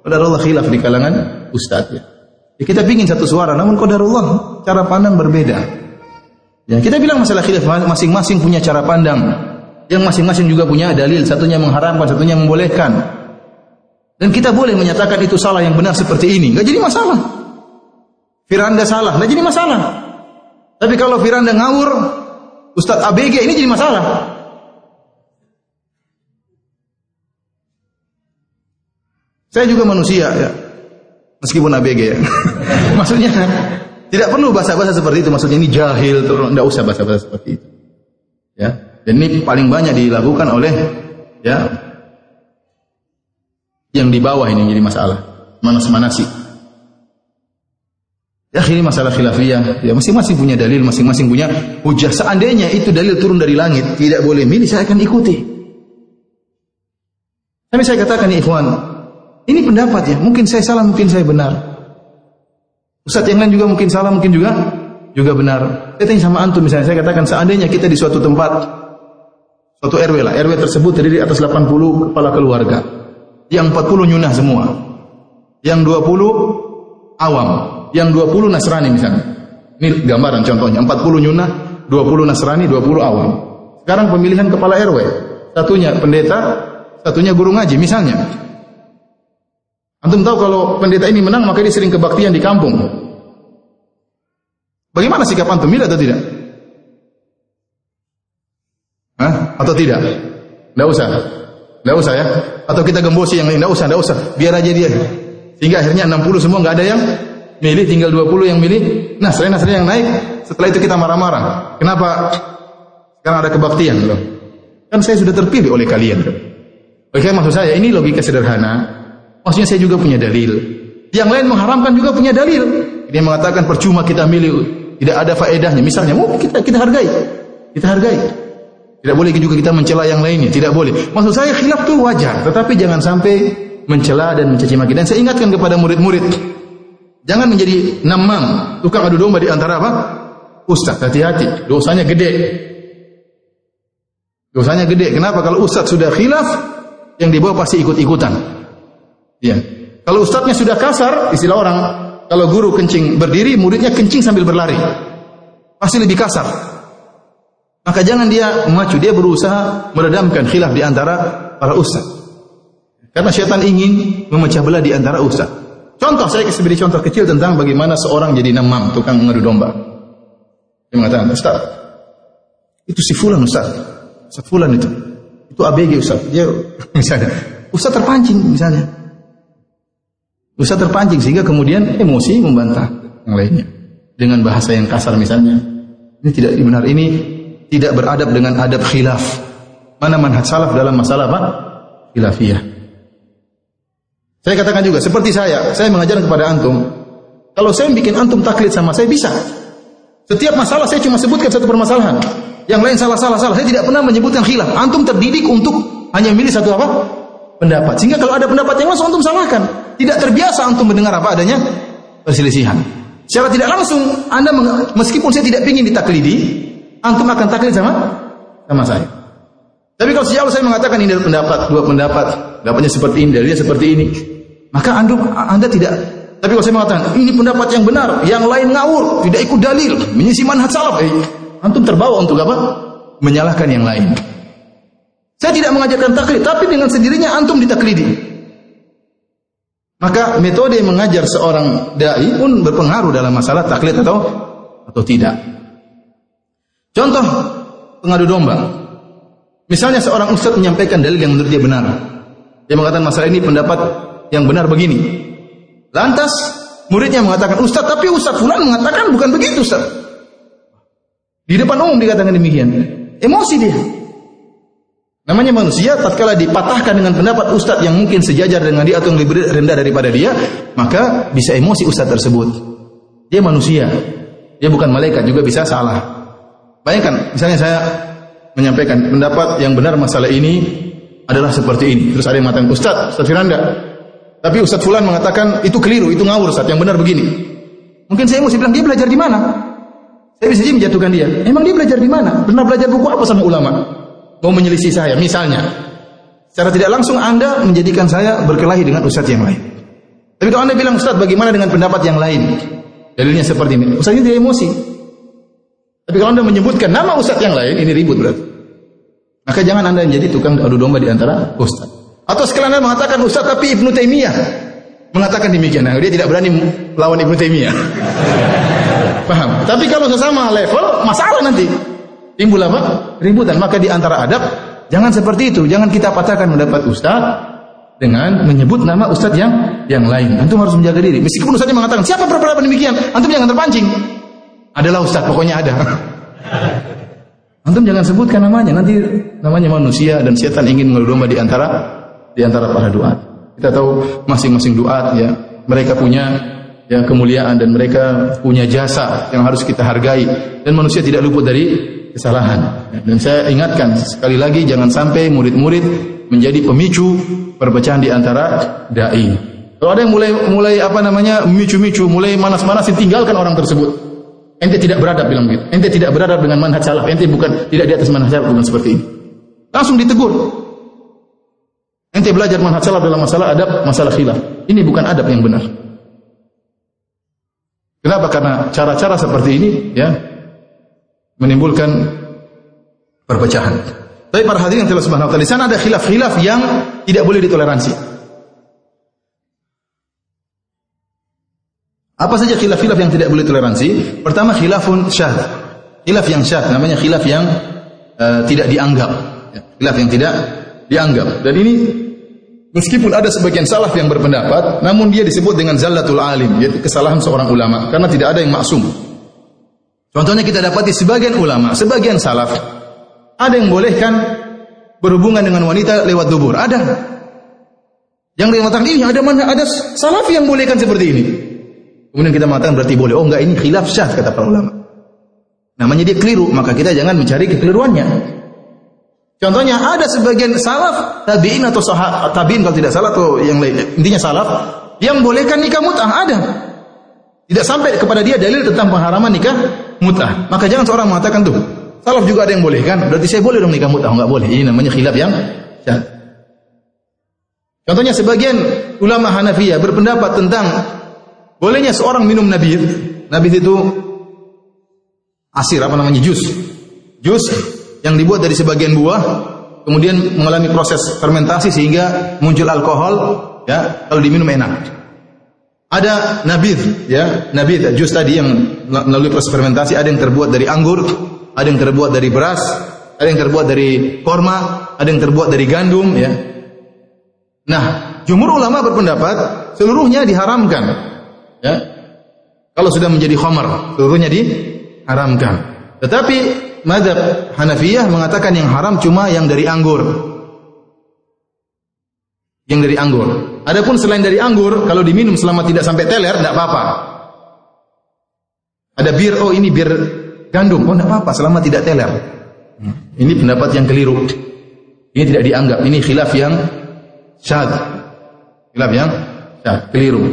Kodarullah khilaf di kalangan ustaz ya. ya kita pingin satu suara, namun kodarullah cara pandang berbeda. Ya, kita bilang masalah khilaf masing-masing punya cara pandang. Yang masing-masing juga punya dalil, satunya mengharamkan, satunya membolehkan. Dan kita boleh menyatakan itu salah yang benar seperti ini, nggak jadi masalah. Firanda salah, nggak jadi masalah. Tapi kalau Firanda ngawur, Ustadz ABG ini jadi masalah. Saya juga manusia ya. Meskipun ABG ya. maksudnya tidak perlu bahasa-bahasa seperti itu. Maksudnya ini jahil, tidak usah bahasa-bahasa seperti itu. Ya. Dan ini paling banyak dilakukan oleh ya yang di bawah ini jadi masalah. Manas-manasi. Ya ini masalah khilafiyah. Ya masing-masing punya dalil, masing-masing punya hujah. Seandainya itu dalil turun dari langit, tidak boleh milih, saya akan ikuti. Tapi saya katakan ya ikhwan, ini pendapat ya, mungkin saya salah, mungkin saya benar. Ustaz yang lain juga mungkin salah, mungkin juga juga benar. Saya tanya sama antum misalnya, saya katakan seandainya kita di suatu tempat, suatu RW lah, RW tersebut terdiri atas 80 kepala keluarga. Yang 40 nyunah semua. Yang 20 awam. Yang 20 Nasrani misalnya. Ini gambaran contohnya. 40 nyunah, 20 Nasrani, 20 awam. Sekarang pemilihan kepala RW. Satunya pendeta, satunya guru ngaji misalnya. Antum tahu kalau pendeta ini menang maka dia sering kebaktian di kampung. Bagaimana sikap antum? Milih atau tidak? Hah? Atau tidak? Tidak usah. Tidak usah ya. Atau kita gembosi yang lain. Tidak usah, tidak usah. Biar aja dia. Sehingga akhirnya 60 semua nggak ada yang milih, tinggal 20 yang milih. Nah, selain selain yang naik, setelah itu kita marah-marah. Kenapa sekarang ada kebaktian loh? Kan saya sudah terpilih oleh kalian. Oke, maksud saya ini logika sederhana. Maksudnya saya juga punya dalil. Yang lain mengharamkan juga punya dalil. Dia mengatakan percuma kita milih, tidak ada faedahnya. Misalnya, mau kita kita hargai. Kita hargai. Tidak boleh juga kita mencela yang lainnya, tidak boleh. Maksud saya khilaf itu wajar, tetapi jangan sampai mencela dan mencaci maki. Dan saya ingatkan kepada murid-murid, jangan menjadi namang, tukang adu domba di antara apa? Ustaz, hati-hati, dosanya gede. Dosanya gede. Kenapa? Kalau ustaz sudah khilaf, yang dibawa pasti ikut-ikutan. Ya. Kalau ustaznya sudah kasar, istilah orang, kalau guru kencing berdiri, muridnya kencing sambil berlari. Pasti lebih kasar. Maka jangan dia memacu, dia berusaha meredamkan khilaf di antara para ustaz. Karena syaitan ingin memecah belah di antara ustaz. Contoh, saya kasih beri contoh kecil tentang bagaimana seorang jadi namam, tukang mengadu domba. Dia mengatakan, Ustaz, itu si Fulan Ustaz. Ustaz Fulan itu. Itu ABG Ustaz. Dia misalnya, Ustaz terpancing misalnya. Ustaz terpancing sehingga kemudian emosi membantah yang lainnya dengan bahasa yang kasar misalnya. Ini tidak benar. Ini tidak beradab dengan adab khilaf. Mana manhaj salaf dalam masalah apa? Khilafiyah. Saya katakan juga, seperti saya, saya mengajarkan kepada antum, kalau saya bikin antum taklid sama saya bisa. Setiap masalah saya cuma sebutkan satu permasalahan. Yang lain salah-salah salah. Saya tidak pernah menyebutkan khilaf. Antum terdidik untuk hanya milih satu apa? Pendapat. Sehingga kalau ada pendapat yang langsung antum salahkan. Tidak terbiasa antum mendengar apa adanya perselisihan. Secara tidak langsung Anda meskipun saya tidak ingin ditaklidi, antum akan taklid sama sama saya. Tapi kalau sejak saya mengatakan ini pendapat, dua pendapat, pendapatnya seperti ini, dalilnya seperti ini, maka anda, anda tidak. Tapi kalau saya mengatakan ini pendapat yang benar, yang lain ngawur, tidak ikut dalil, menyisi manhaj salaf, eh, antum terbawa untuk apa? Menyalahkan yang lain. Saya tidak mengajarkan taklid, tapi dengan sendirinya antum ditaklidi. Maka metode mengajar seorang dai pun berpengaruh dalam masalah taklid atau atau tidak. Contoh pengadu domba. Misalnya seorang ustaz menyampaikan dalil yang menurut dia benar. Dia mengatakan masalah ini pendapat yang benar begini. Lantas muridnya mengatakan, Ustaz, tapi Ustaz Fulan mengatakan bukan begitu Ustaz. Di depan umum dikatakan demikian. Emosi dia. Namanya manusia, tatkala dipatahkan dengan pendapat Ustaz yang mungkin sejajar dengan dia atau yang lebih rendah daripada dia, maka bisa emosi Ustaz tersebut. Dia manusia. Dia bukan malaikat, juga bisa salah. Bayangkan, misalnya saya menyampaikan pendapat yang benar masalah ini adalah seperti ini. Terus ada yang mengatakan, Ustaz, Ustaz Firanda, tapi Ustaz Fulan mengatakan itu keliru, itu ngawur Ustaz, yang benar begini. Mungkin saya mesti bilang, dia belajar di mana? Saya bisa jadi menjatuhkan dia. Emang dia belajar di mana? Pernah belajar buku apa sama ulama? Mau menyelisih saya, misalnya. Secara tidak langsung Anda menjadikan saya berkelahi dengan Ustaz yang lain. Tapi kalau Anda bilang, Ustaz, bagaimana dengan pendapat yang lain? Dalilnya seperti ini. Ustaz ini dia emosi. Tapi kalau Anda menyebutkan nama Ustaz yang lain, ini ribut berarti. Maka jangan Anda menjadi tukang adu domba di antara Ustaz. Atau sekalian Anda mengatakan Ustaz tapi Ibnu Taimiyah mengatakan demikian. Nah, dia tidak berani melawan Ibnu Taimiyah. Paham? Tapi kalau sesama level, masalah nanti. Timbul apa? Ributan. Maka di antara adab, jangan seperti itu. Jangan kita patahkan mendapat Ustaz dengan menyebut nama Ustaz yang yang lain. Antum harus menjaga diri. Meskipun Ustaznya mengatakan, siapa berpendapat demikian? Antum jangan terpancing. Adalah Ustaz, pokoknya ada. Antum jangan sebutkan namanya, nanti namanya manusia dan setan ingin mengadu di antara di antara para doa. Kita tahu masing-masing doa ya, mereka punya ya kemuliaan dan mereka punya jasa yang harus kita hargai dan manusia tidak luput dari kesalahan. Dan saya ingatkan sekali lagi jangan sampai murid-murid menjadi pemicu perpecahan di antara dai. Kalau ada yang mulai mulai apa namanya memicu-micu, mulai manas-manasin tinggalkan orang tersebut. Ente tidak beradab bilang begitu. Ente tidak beradab dengan manhaj salaf. Ente bukan tidak di atas manhaj salaf bukan seperti ini. Langsung ditegur. Ente belajar manhaj salaf dalam masalah adab, masalah khilaf. Ini bukan adab yang benar. Kenapa? Karena cara-cara seperti ini ya menimbulkan perpecahan. Tapi para hadirin yang subhanahu wa taala di sana ada khilaf-khilaf yang tidak boleh ditoleransi. Apa saja khilaf-khilaf yang tidak boleh toleransi? Pertama khilafun syad. Khilaf yang syad namanya khilaf yang uh, tidak dianggap. Ya, khilaf yang tidak dianggap. Dan ini meskipun ada sebagian salaf yang berpendapat, namun dia disebut dengan zallatul alim, yaitu kesalahan seorang ulama karena tidak ada yang maksum. Contohnya kita dapati sebagian ulama, sebagian salaf ada yang bolehkan berhubungan dengan wanita lewat dubur, ada. Yang mengatakan ini ada mana ada salaf yang bolehkan seperti ini. Kemudian kita mengatakan berarti boleh. Oh enggak ini khilaf syah kata para ulama. Namanya dia keliru, maka kita jangan mencari kekeliruannya. Contohnya ada sebagian salaf tabiin atau sahabat tabiin kalau tidak salah atau yang lain intinya salaf yang bolehkan nikah mut'ah ada. Tidak sampai kepada dia dalil tentang pengharaman nikah mut'ah. Maka jangan seorang mengatakan tuh salaf juga ada yang boleh kan? Berarti saya boleh dong nikah mut'ah? Enggak boleh. Ini namanya khilaf yang syah. Contohnya sebagian ulama Hanafiyah berpendapat tentang Bolehnya seorang minum nabid. Nabid itu asir apa namanya jus. Jus yang dibuat dari sebagian buah kemudian mengalami proses fermentasi sehingga muncul alkohol ya kalau diminum enak. Ada nabid ya, nabid jus tadi yang melalui proses fermentasi ada yang terbuat dari anggur, ada yang terbuat dari beras, ada yang terbuat dari korma, ada yang terbuat dari gandum ya. Nah, jumhur ulama berpendapat seluruhnya diharamkan Ya. Kalau sudah menjadi khamar, seluruhnya diharamkan. Tetapi madhab Hanafiyah mengatakan yang haram cuma yang dari anggur. Yang dari anggur. Adapun selain dari anggur, kalau diminum selama tidak sampai teler, tidak apa-apa. Ada bir, oh ini bir gandum, oh tidak apa-apa selama tidak teler. Ini pendapat yang keliru. Ini tidak dianggap. Ini khilaf yang syad. Khilaf yang syad, keliru.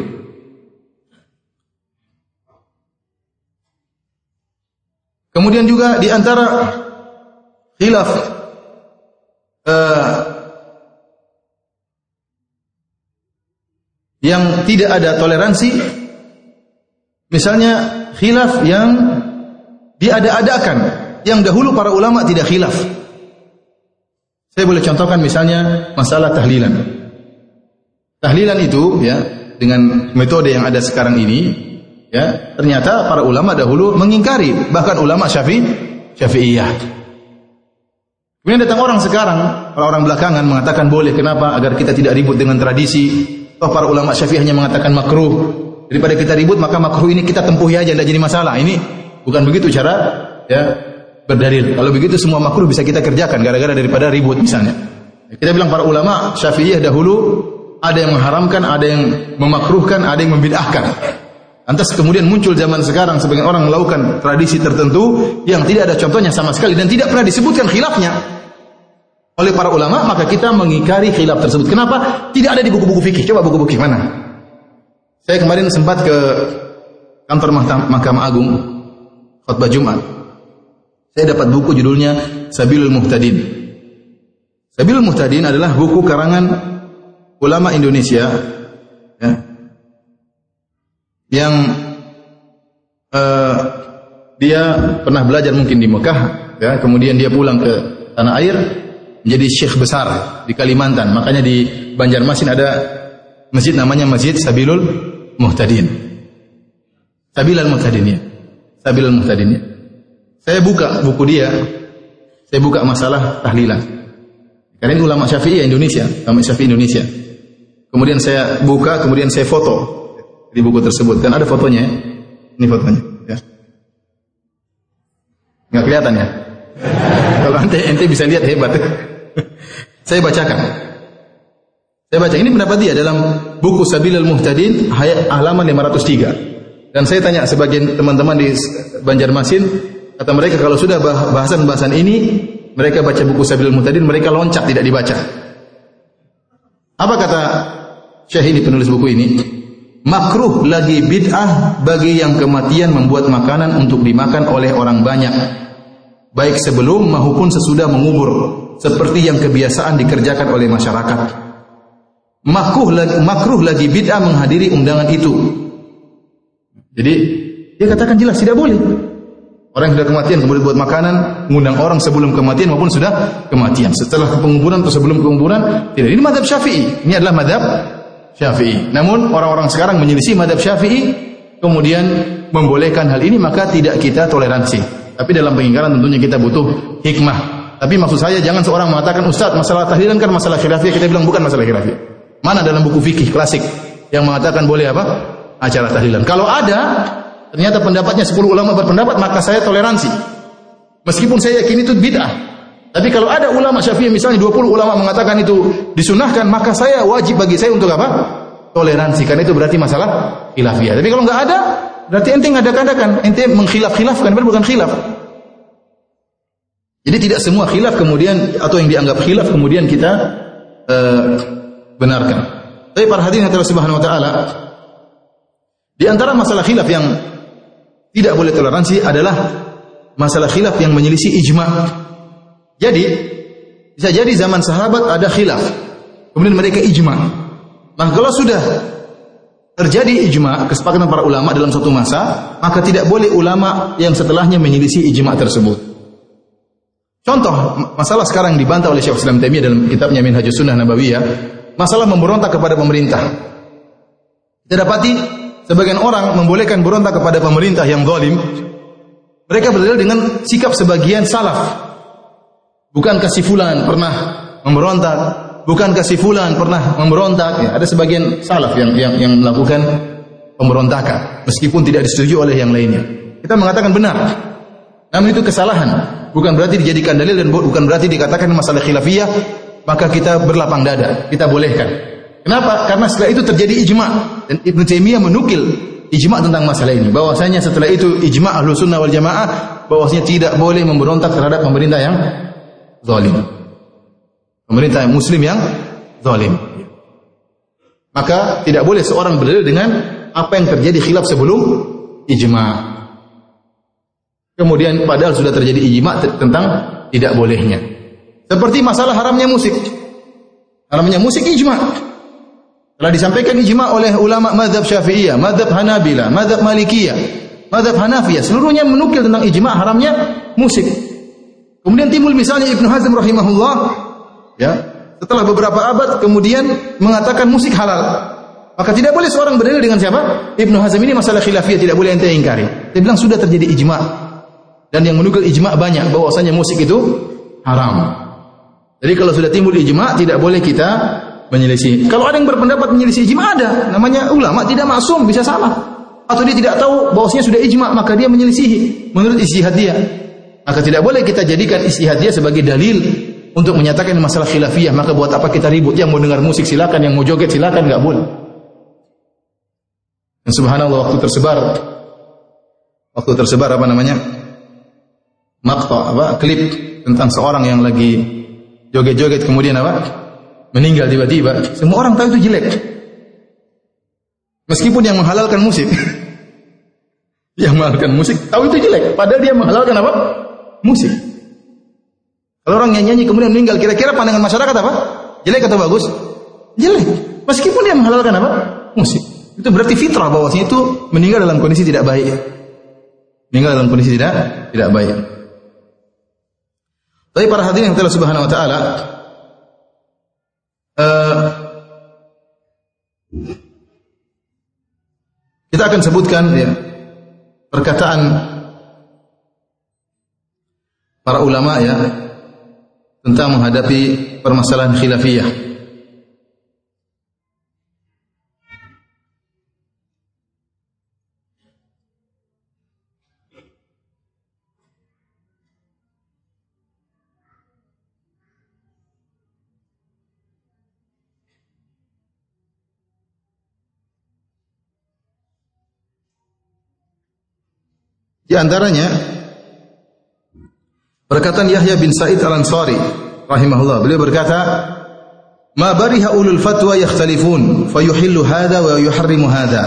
Kemudian juga di antara khilaf uh, yang tidak ada toleransi misalnya khilaf yang diada-adakan yang dahulu para ulama tidak khilaf. Saya boleh contohkan misalnya masalah tahlilan. Tahlilan itu ya dengan metode yang ada sekarang ini Ya, ternyata para ulama dahulu mengingkari, bahkan ulama Syafi'i Syafi'iyah. Kemudian datang orang sekarang, orang belakangan mengatakan boleh. Kenapa? Agar kita tidak ribut dengan tradisi. Toh para ulama Syafi'i hanya mengatakan makruh. Daripada kita ribut, maka makruh ini kita tempuhi aja, tidak jadi masalah. Ini bukan begitu cara ya berdalil. Kalau begitu semua makruh bisa kita kerjakan gara-gara daripada ribut misalnya. Kita bilang para ulama Syafi'iyah dahulu ada yang mengharamkan, ada yang memakruhkan, ada yang membid'ahkan. Lantas kemudian muncul zaman sekarang sebagian orang melakukan tradisi tertentu yang tidak ada contohnya sama sekali dan tidak pernah disebutkan khilafnya oleh para ulama, maka kita mengingkari khilaf tersebut. Kenapa? Tidak ada di buku-buku fikih. Coba buku-buku mana? Saya kemarin sempat ke kantor Mahkamah Agung khutbah Jumat. Saya dapat buku judulnya Sabilul Muhtadin. Sabilul Muhtadin adalah buku karangan ulama Indonesia ya, yang uh, dia pernah belajar mungkin di Mekah, ya, kemudian dia pulang ke tanah air menjadi syekh besar di Kalimantan. Makanya di Banjarmasin ada masjid namanya Masjid Sabilul Muhtadin. Sabilul Muhtadin ya. Sabilul Muhtadin ya. Saya buka buku dia, saya buka masalah tahlilan. Karena ini ulama Syafi'i Indonesia, ulama Syafi'i Indonesia. Kemudian saya buka, kemudian saya foto di buku tersebut dan ada fotonya ini fotonya ya nggak kelihatan ya kalau ente ente bisa lihat hebat saya bacakan. Saya baca. Ini pendapat dia dalam buku Sabilul Muhtadin halaman 503 dan saya tanya sebagian teman-teman di Banjarmasin kata mereka kalau sudah bahasan-bahasan ini mereka baca buku Sabilul Muhtadin mereka loncat tidak dibaca. Apa kata Syekh ini penulis buku ini? Makruh lagi bid'ah bagi yang kematian membuat makanan untuk dimakan oleh orang banyak baik sebelum maupun sesudah mengubur seperti yang kebiasaan dikerjakan oleh masyarakat makruh lagi, makruh lagi bid'ah menghadiri undangan itu jadi dia katakan jelas tidak boleh Orang yang sudah kematian kemudian buat makanan, mengundang orang sebelum kematian maupun sudah kematian. Setelah penguburan atau sebelum penguburan, tidak. Ini madhab syafi'i. Ini adalah madhab syafi'i. Namun orang-orang sekarang menyelisih madhab syafi'i, kemudian membolehkan hal ini, maka tidak kita toleransi. Tapi dalam pengingkaran tentunya kita butuh hikmah. Tapi maksud saya jangan seorang mengatakan Ustaz masalah tahlilan kan masalah khilafiyah kita bilang bukan masalah khilafiyah. Mana dalam buku fikih klasik yang mengatakan boleh apa? Acara tahlilan. Kalau ada ternyata pendapatnya 10 ulama berpendapat, maka saya toleransi. Meskipun saya yakin itu bid'ah. Tapi kalau ada ulama Syafi'i misalnya 20 ulama mengatakan itu disunahkan, maka saya wajib bagi saya untuk apa? Toleransi. Karena itu berarti masalah khilafiyah. Tapi kalau nggak ada, berarti ente ngadakan-adakan, ente mengkhilaf-khilafkan, bukan khilaf. Jadi tidak semua khilaf kemudian atau yang dianggap khilaf kemudian kita uh, benarkan. Tapi para hadirin Allah Subhanahu wa taala di antara masalah khilaf yang tidak boleh toleransi adalah masalah khilaf yang menyelisih ijma. Jadi bisa jadi zaman sahabat ada khilaf, kemudian mereka ijma. Nah kalau sudah terjadi ijma kesepakatan para ulama dalam satu masa, maka tidak boleh ulama yang setelahnya menyelisih ijma tersebut. Contoh masalah sekarang dibantah oleh Syekh Islam Taimiyah dalam kitabnya Minhajus Sunnah Nabawiyah, masalah memberontak kepada pemerintah. Kita dapati sebagian orang membolehkan berontak kepada pemerintah yang zalim, mereka berdalil dengan sikap sebagian salaf. Bukan kasih fulan pernah memberontak, bukan kasih fulan pernah memberontak. Ya, ada sebagian salaf yang yang, yang melakukan pemberontakan meskipun tidak disetujui oleh yang lainnya. Kita mengatakan benar. Namun itu kesalahan, bukan berarti dijadikan dalil dan bukan berarti dikatakan masalah khilafiyah maka kita berlapang dada, kita bolehkan. Kenapa? Karena setelah itu terjadi ijma dan Ibn Taimiyah menukil ijma tentang masalah ini. Bahwasanya setelah itu ijma ahlu sunnah wal jamaah bahwasanya tidak boleh memberontak terhadap pemerintah yang zalim. Pemerintah yang muslim yang zalim. Maka tidak boleh seorang berdalil dengan apa yang terjadi khilaf sebelum ijma. Kemudian padahal sudah terjadi ijma tentang tidak bolehnya. Seperti masalah haramnya musik. Haramnya musik ijma. Telah disampaikan ijma oleh ulama madhab syafi'iyah, madhab hanabila, madhab malikiyah, madhab hanafiyah. Seluruhnya menukil tentang ijma haramnya musik. Kemudian timbul misalnya Ibnu Hazm rahimahullah, ya, setelah beberapa abad kemudian mengatakan musik halal. Maka tidak boleh seorang berdalil dengan siapa? Ibnu Hazm ini masalah khilafiyah tidak boleh ente ingkari. Dia bilang sudah terjadi ijma. Dan yang menukil ijma banyak bahwasanya musik itu haram. Jadi kalau sudah timbul ijma tidak boleh kita menyelisih. Kalau ada yang berpendapat menyelisih ijma ada, namanya ulama tidak maksum bisa salah. Atau dia tidak tahu bahwasanya sudah ijma maka dia menyelisihi menurut istihad dia. Maka tidak boleh kita jadikan istihad dia sebagai dalil untuk menyatakan masalah khilafiyah. Maka buat apa kita ribut? Yang mau dengar musik silakan, yang mau joget silakan, nggak boleh. Dan subhanallah waktu tersebar waktu tersebar apa namanya? Makta apa klip tentang seorang yang lagi joget-joget kemudian apa? meninggal tiba-tiba, semua orang tahu itu jelek. Meskipun yang menghalalkan musik, yang menghalalkan musik tahu itu jelek, padahal dia menghalalkan apa? Musik. Kalau orang yang nyanyi kemudian meninggal, kira-kira pandangan masyarakat apa? Jelek atau bagus? Jelek. Meskipun dia menghalalkan apa? Musik. Itu berarti fitrah bahwasanya itu meninggal dalam kondisi tidak baik. Meninggal dalam kondisi tidak tidak baik. Tapi para hadirin yang telah subhanahu wa ta'ala uh, kita akan sebutkan ya, perkataan para ulama ya tentang menghadapi permasalahan khilafiyah. Di antaranya perkataan Yahya bin Sa'id Al-Ansari rahimahullah. Beliau berkata, ma bariha ulul fatwa yakhtalifun fayuhillu hadha wa yuharrimu hadha.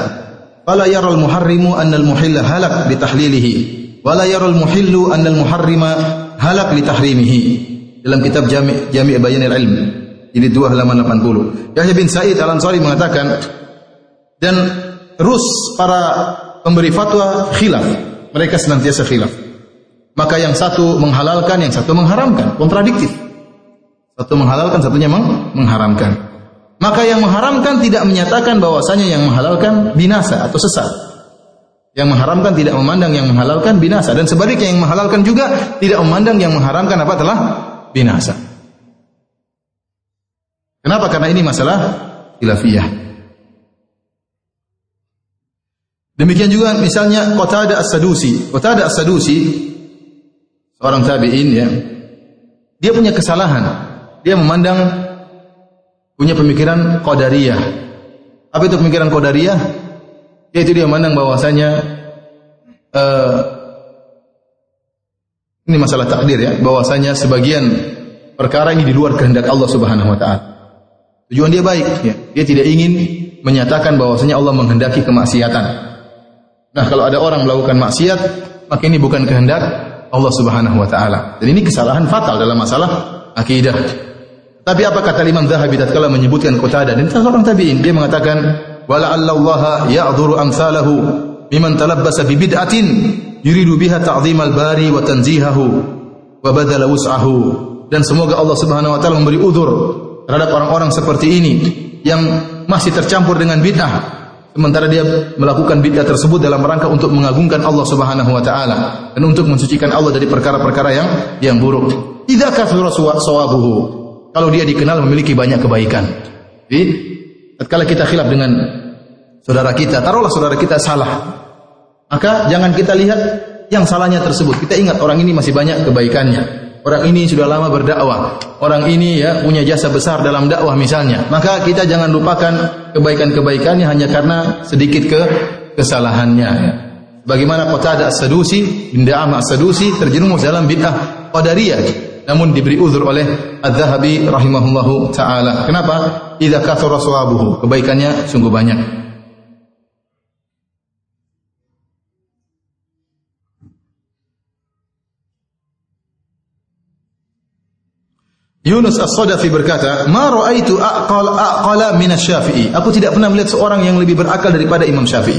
Fala yara al muharrimu anna al muhilla halak li tahlilihi wa la yara al muhillu anna al muharrima halak li tahrimihi dalam kitab Jami' Jami' Bayanil Ilm ini dua halaman 80 Yahya bin Sa'id Al-Ansari mengatakan dan terus para pemberi fatwa khilaf mereka senantiasa khilaf maka yang satu menghalalkan, yang satu mengharamkan, kontradiktif. Satu menghalalkan, satunya meng mengharamkan. Maka yang mengharamkan tidak menyatakan bahwasanya yang menghalalkan binasa atau sesat. Yang mengharamkan tidak memandang yang menghalalkan binasa dan sebaliknya yang menghalalkan juga tidak memandang yang mengharamkan apa telah binasa. Kenapa? Karena ini masalah khilafiyah. Demikian juga misalnya Qatada As-Sadusi. Qatada As-Sadusi seorang tabi'in ya. Dia punya kesalahan. Dia memandang punya pemikiran qadariyah. Apa itu pemikiran qadariyah? Yaitu dia memandang bahwasanya uh, ini masalah takdir ya, bahwasanya sebagian perkara ini di luar kehendak Allah Subhanahu wa taala. Tujuan dia baik ya. Dia tidak ingin menyatakan bahwasanya Allah menghendaki kemaksiatan. Nah, kalau ada orang melakukan maksiat, maka ini bukan kehendak Allah Subhanahu wa taala. Dan ini kesalahan fatal dalam masalah akidah. Tapi apa kata Imam Zahabi tatkala menyebutkan Qatadah dan seorang tabi'in dia mengatakan wala Allah ya'dhuru amsalahu mimman talabbasa bi bid'atin yuridu biha ta'dhimal bari wa tanzihahu wa badala wus'ahu dan semoga Allah Subhanahu wa taala memberi uzur terhadap orang-orang seperti ini yang masih tercampur dengan bid'ah Sementara dia melakukan bid'ah tersebut dalam rangka untuk mengagungkan Allah Subhanahu wa taala dan untuk mensucikan Allah dari perkara-perkara yang yang buruk. Idza kafara sawabuhu. Kalau dia dikenal memiliki banyak kebaikan. Jadi, tatkala kita khilaf dengan saudara kita, taruhlah saudara kita salah. Maka jangan kita lihat yang salahnya tersebut. Kita ingat orang ini masih banyak kebaikannya. Orang ini sudah lama berdakwah. Orang ini ya punya jasa besar dalam dakwah misalnya. Maka kita jangan lupakan kebaikan-kebaikannya hanya karena sedikit ke kesalahannya. Ya. Bagaimana Qatadah As-Sadusi, bin Da'amah As-Sadusi terjerumus dalam bid'ah Qadariyah namun diberi uzur oleh Az-Zahabi rahimahullahu taala. Kenapa? Idza kathara sawabuhu. Kebaikannya sungguh banyak. Yunus As-Sadafi berkata, "Ma ra'aitu aqal aqala min asy-Syafi'i." Aku tidak pernah melihat seorang yang lebih berakal daripada Imam Syafi'i.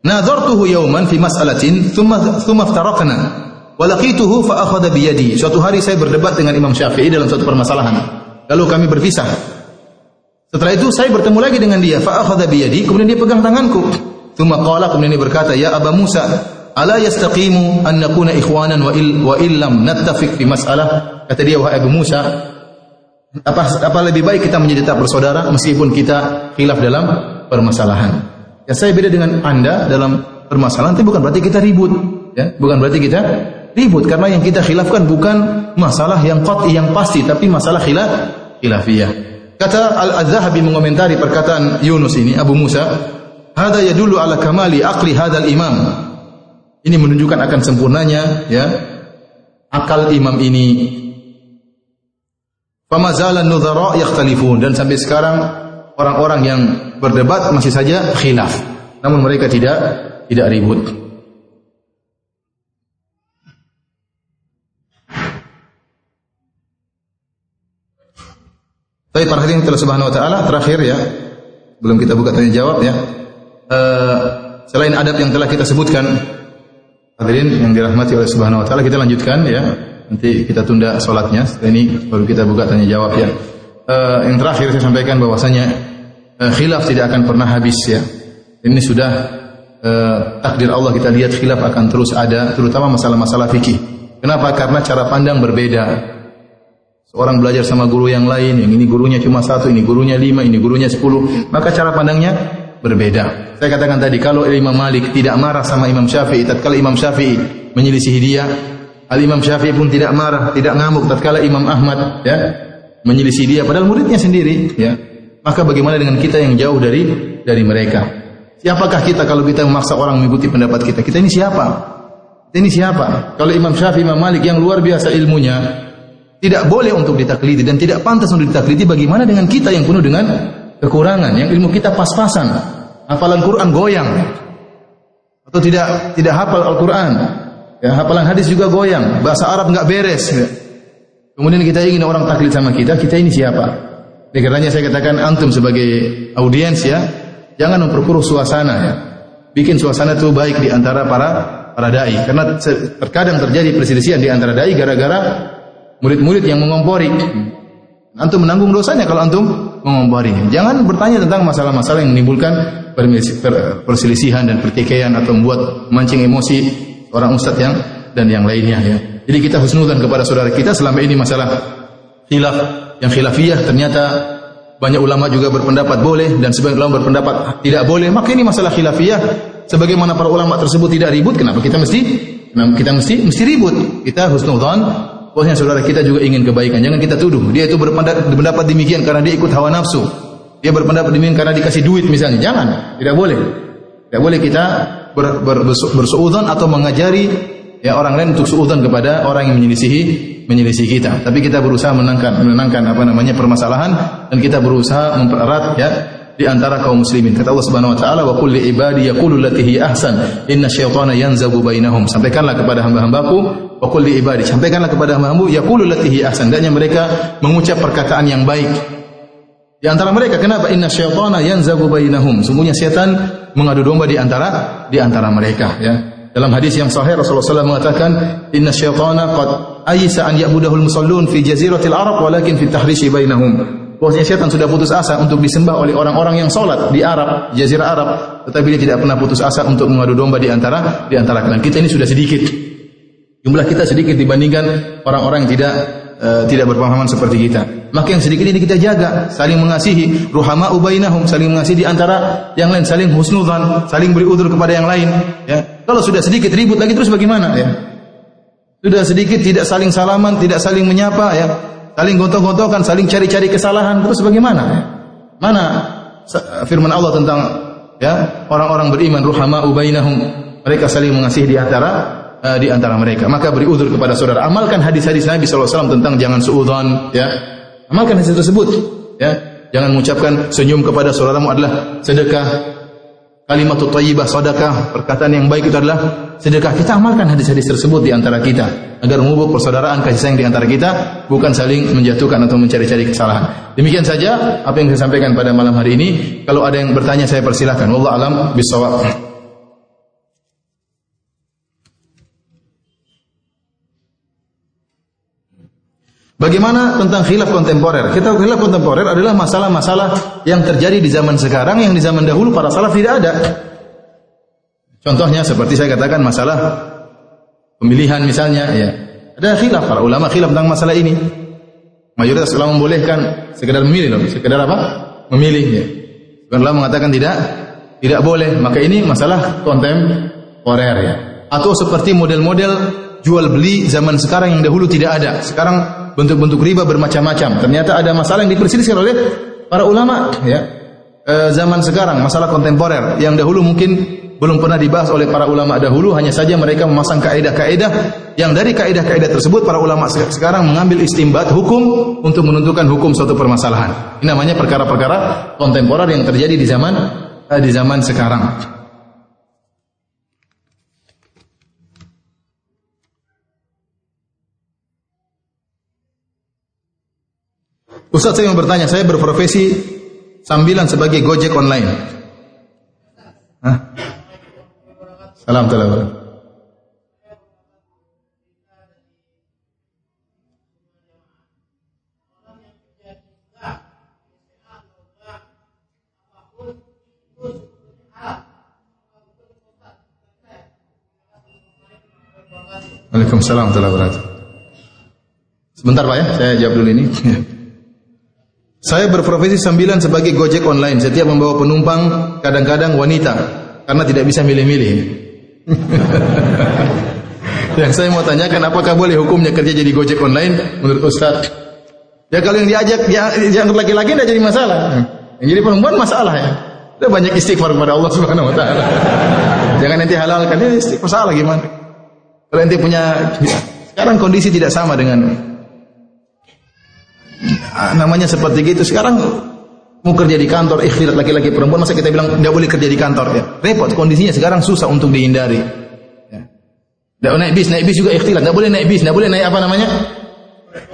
Nadartuhu yawman fi mas'alatin thumma thumma iftaraqna wa laqituhu fa akhadha bi yadi. Suatu hari saya berdebat dengan Imam Syafi'i dalam suatu permasalahan. Lalu kami berpisah. Setelah itu saya bertemu lagi dengan dia, fa akhadha bi yadi, kemudian dia pegang tanganku. Thumma qala, kemudian dia berkata, "Ya Aba Musa, ala yastaqimu an nakuna ikhwanan wa il wa illam nattafiq fi mas'alah? Kata dia wahai Abu Musa apa apa lebih baik kita menjadi tak bersaudara meskipun kita khilaf dalam permasalahan? Ya saya beda dengan Anda dalam permasalahan tapi bukan berarti kita ribut ya. Bukan berarti kita ribut karena yang kita khilafkan bukan masalah yang qat'i yang pasti tapi masalah khilaf khilafiyah. Kata Al-Zahabi mengomentari perkataan Yunus ini Abu Musa hada yadullu ala kamali aqli hadzal imam ini menunjukkan akan sempurnanya ya akal imam ini. Famazalan nudhara yakhtalifun dan sampai sekarang orang-orang yang berdebat masih saja khilaf. Namun mereka tidak tidak ribut. Tapi perhatian kita Subhanahu wa taala terakhir ya. Belum kita buka tanya jawab ya. Uh, selain adab yang telah kita sebutkan Hadirin yang dirahmati oleh Subhanahu wa taala, kita lanjutkan ya. Nanti kita tunda salatnya. Setelah ini baru kita buka tanya jawab ya. Uh, yang terakhir saya sampaikan bahwasanya uh, khilaf tidak akan pernah habis ya. Ini sudah uh, takdir Allah kita lihat khilaf akan terus ada, terutama masalah-masalah fikih. Kenapa? Karena cara pandang berbeda. Seorang belajar sama guru yang lain, yang ini gurunya cuma satu, ini gurunya lima, ini gurunya sepuluh. Maka cara pandangnya berbeda. Saya katakan tadi kalau Imam Malik tidak marah sama Imam Syafi'i tatkala Imam Syafi'i menyelisih dia, Al Imam Syafi'i pun tidak marah, tidak ngamuk tatkala Imam Ahmad ya menyelisih dia padahal muridnya sendiri ya. Maka bagaimana dengan kita yang jauh dari dari mereka? Siapakah kita kalau kita memaksa orang mengikuti pendapat kita? Kita ini siapa? Kita ini siapa? Kalau Imam Syafi'i, Imam Malik yang luar biasa ilmunya, Tidak boleh untuk ditaklidi dan tidak pantas untuk ditaklidi bagaimana dengan kita yang penuh dengan kekurangan, yang ilmu kita pas-pasan. Hafalan Quran goyang. Atau tidak tidak hafal Al-Quran. Ya, hafalan hadis juga goyang, bahasa Arab nggak beres. Ya. Kemudian kita ingin orang taklid sama kita, kita ini siapa? Oleh karenanya saya katakan antum sebagai audiens ya, jangan memperkeruh suasana ya. Bikin suasana itu baik di antara para para dai karena terkadang terjadi perselisihan di antara dai gara-gara murid-murid yang mengompori. Antum menanggung dosanya kalau antum mengompori. Jangan bertanya tentang masalah-masalah yang menimbulkan perselisihan dan pertikaian atau membuat mancing emosi orang ustadz yang dan yang lainnya ya. Jadi kita husnudan kepada saudara kita selama ini masalah khilaf yang khilafiyah ternyata banyak ulama juga berpendapat boleh dan sebagian ulama berpendapat tidak boleh. Maka ini masalah khilafiyah sebagaimana para ulama tersebut tidak ribut, kenapa kita mesti kita mesti mesti ribut? Kita husnudzan Pokoknya saudara kita juga ingin kebaikan. Jangan kita tuduh. Dia itu berpendapat, berpendapat demikian karena dia ikut hawa nafsu. Dia berpendapat demikian karena dikasih duit misalnya. Jangan. Tidak boleh. Tidak boleh kita ber, ber, bersuudzon atau mengajari ya orang lain untuk suudzon kepada orang yang menyelisihi menyelisihi kita. Tapi kita berusaha menangkan menenangkan apa namanya permasalahan dan kita berusaha mempererat ya di antara kaum muslimin. Kata Allah Subhanahu wa taala, "Wa qul ibadi yaqulu allati ahsan, inna syaitana yanzabu bainahum." Sampaikanlah kepada hamba-hambaku, "Wa qul ibadi." Sampaikanlah kepada hamba-hambaku, yaqulu allati ahsan. Dan mereka mengucap perkataan yang baik. Di antara mereka kenapa inna syaitana yanzabu bainahum? Sungguhnya setan mengadu domba di antara di antara mereka ya. Dalam hadis yang sahih Rasulullah SAW mengatakan inna syaitana qad ayisa an ya'budahul musallun fi jaziratil arab walakin fi tahrishi bainahum bahwasanya setan sudah putus asa untuk disembah oleh orang-orang yang sholat di Arab, jazirah Arab, tetapi dia tidak pernah putus asa untuk mengadu domba di antara di antara kalian. Kita ini sudah sedikit. Jumlah kita sedikit dibandingkan orang-orang yang tidak uh, tidak berpemahaman seperti kita. Maka yang sedikit ini kita jaga, saling mengasihi, ruhama ubainahum, saling mengasihi di antara yang lain, saling husnudzan, saling beri udur kepada yang lain, ya. Kalau sudah sedikit ribut lagi terus bagaimana, ya? Sudah sedikit tidak saling salaman, tidak saling menyapa, ya saling gontok-gontokan, saling cari-cari kesalahan, terus bagaimana? Mana firman Allah tentang ya orang-orang beriman ruhama ubainahum mereka saling mengasihi di antara uh, di antara mereka. Maka beri udur kepada saudara. Amalkan hadis-hadis Nabi SAW tentang jangan suudzon, ya. Amalkan hadis tersebut, ya. Jangan mengucapkan senyum kepada saudaramu adalah sedekah. Kalimat thayyibah sedekah, perkataan yang baik itu adalah sedekah. Kita amalkan hadis-hadis tersebut di antara kita agar memupuk persaudaraan kasih sayang di antara kita, bukan saling menjatuhkan atau mencari-cari kesalahan. Demikian saja apa yang saya sampaikan pada malam hari ini. Kalau ada yang bertanya saya persilahkan. Wallahu alam bisawab. Bagaimana tentang khilaf kontemporer? Kita khilaf kontemporer adalah masalah-masalah yang terjadi di zaman sekarang yang di zaman dahulu para salaf tidak ada. Contohnya seperti saya katakan masalah pemilihan misalnya ya. Ada khilaf para ulama khilaf tentang masalah ini. Mayoritas ulama membolehkan sekedar memilih loh, sekedar apa? Memilih ya. Ulama mengatakan tidak tidak boleh. Maka ini masalah kontemporer ya. Atau seperti model-model jual beli zaman sekarang yang dahulu tidak ada. Sekarang bentuk-bentuk riba bermacam-macam. Ternyata ada masalah yang diperselisihkan oleh para ulama ya. E, zaman sekarang masalah kontemporer yang dahulu mungkin belum pernah dibahas oleh para ulama dahulu hanya saja mereka memasang kaidah-kaidah yang dari kaidah-kaidah tersebut para ulama sekarang mengambil istimbat hukum untuk menentukan hukum suatu permasalahan. Ini namanya perkara-perkara kontemporer yang terjadi di zaman eh, di zaman sekarang. Ustaz saya mau bertanya, saya berprofesi sambilan sebagai Gojek online. Hah? Salam salam. Waalaikumsalam warahmatullahi wabarakatuh. Sebentar Pak ya, saya jawab dulu ini. Saya berprofesi sambilan sebagai Gojek online. Setiap membawa penumpang kadang-kadang wanita karena tidak bisa milih-milih. yang saya mau tanyakan apakah boleh hukumnya kerja jadi Gojek online menurut Ustaz? Ya kalau yang diajak dia dianggap laki-laki tidak jadi masalah. Yang jadi perempuan masalah ya. Ada banyak istighfar kepada Allah Subhanahu wa taala. Jangan nanti halalkan ini istighfar salah gimana? Kalau nanti punya sekarang kondisi tidak sama dengan namanya seperti gitu. Sekarang mau kerja di kantor, ikhtilat laki-laki perempuan, masa kita bilang tidak boleh kerja di kantor ya? Repot kondisinya sekarang susah untuk dihindari. Ya. Naik bis, naik bis juga ikhtilat. Tidak boleh naik bis, tidak boleh naik apa namanya?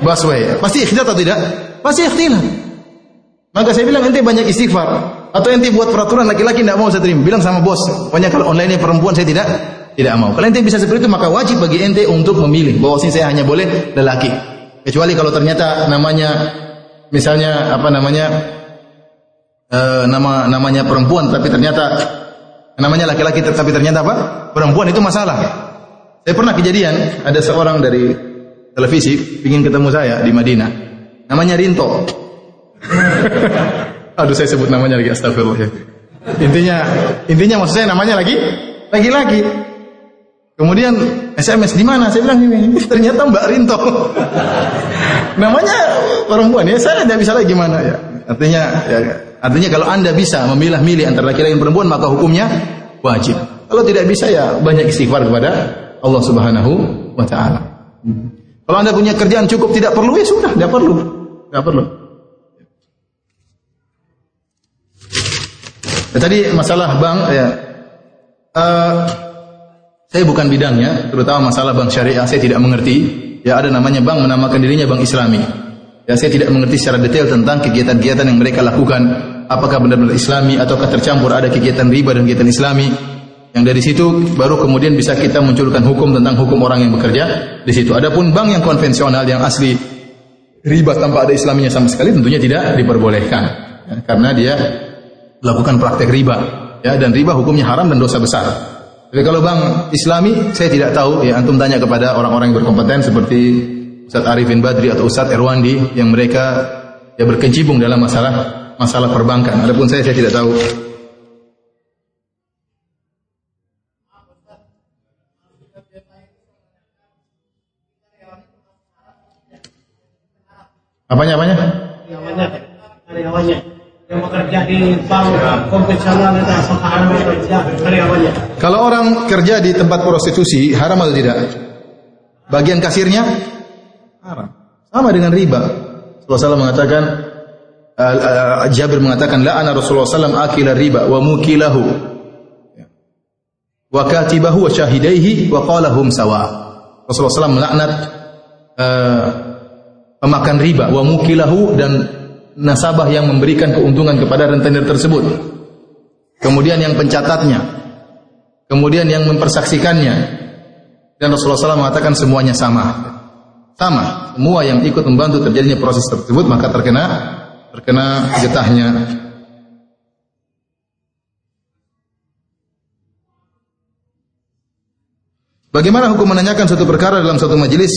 Busway. Pasti ikhtilat atau tidak? Pasti ikhtilat. Maka saya bilang ente banyak istighfar. Atau ente buat peraturan laki-laki tidak mau saya terima. Bilang sama bos, pokoknya kalau online perempuan saya tidak tidak mau. Kalau ente bisa seperti itu maka wajib bagi ente untuk memilih bahwa saya hanya boleh lelaki. Kecuali kalau ternyata namanya misalnya apa namanya e, nama namanya perempuan tapi ternyata namanya laki-laki tapi ternyata apa? Perempuan itu masalah. Saya pernah kejadian ada seorang dari televisi ingin ketemu saya di Madinah. Namanya Rinto. Aduh saya sebut namanya lagi astagfirullah. Intinya intinya maksud saya namanya lagi lagi-lagi. Kemudian SMS di mana? Saya bilang ini. Ternyata Mbak Rinto. Namanya perempuan ya. Saya tidak bisa lagi gimana ya. Artinya ya, artinya kalau anda bisa memilah-milih antara laki-laki dan perempuan maka hukumnya wajib. Kalau tidak bisa ya banyak istighfar kepada Allah Subhanahu wa taala. Kalau anda punya kerjaan cukup tidak perlu ya sudah, tidak perlu. Tidak perlu. Ya, tadi masalah bank ya. Uh, saya bukan bidangnya, terutama masalah bank syariah, saya tidak mengerti. Ya ada namanya bank menamakan dirinya bank Islami. Ya saya tidak mengerti secara detail tentang kegiatan-kegiatan yang mereka lakukan. Apakah benar-benar Islami ataukah tercampur ada kegiatan riba dan kegiatan Islami? Yang dari situ baru kemudian bisa kita munculkan hukum tentang hukum orang yang bekerja di situ. Adapun bank yang konvensional yang asli riba tanpa ada Islaminya sama sekali tentunya tidak diperbolehkan ya, karena dia melakukan praktek riba ya dan riba hukumnya haram dan dosa besar. Tapi kalau bang Islami, saya tidak tahu. Ya antum tanya kepada orang-orang yang berkompeten seperti Ustaz Arifin Badri atau Ustaz Erwandi yang mereka ya berkecimpung dalam masalah masalah perbankan. Adapun saya saya tidak tahu. Apanya apanya? Karyawannya, karyawannya bekerja di bank konvensional itu apakah haram bekerja karyawannya? Kalau orang kerja di tempat prostitusi haram atau tidak? Bagian kasirnya haram. Sama dengan riba. Rasulullah SAW mengatakan Jabir mengatakan la ana Rasulullah SAW akila riba wa mukilahu wa katibahu wa syahidaihi wa qalahum sawa. Rasulullah SAW melaknat uh, pemakan riba wa mukilahu dan nasabah yang memberikan keuntungan kepada rentenir tersebut. Kemudian yang pencatatnya. Kemudian yang mempersaksikannya. Dan Rasulullah SAW mengatakan semuanya sama. Sama. Semua yang ikut membantu terjadinya proses tersebut maka terkena terkena getahnya. Bagaimana hukum menanyakan suatu perkara dalam suatu majelis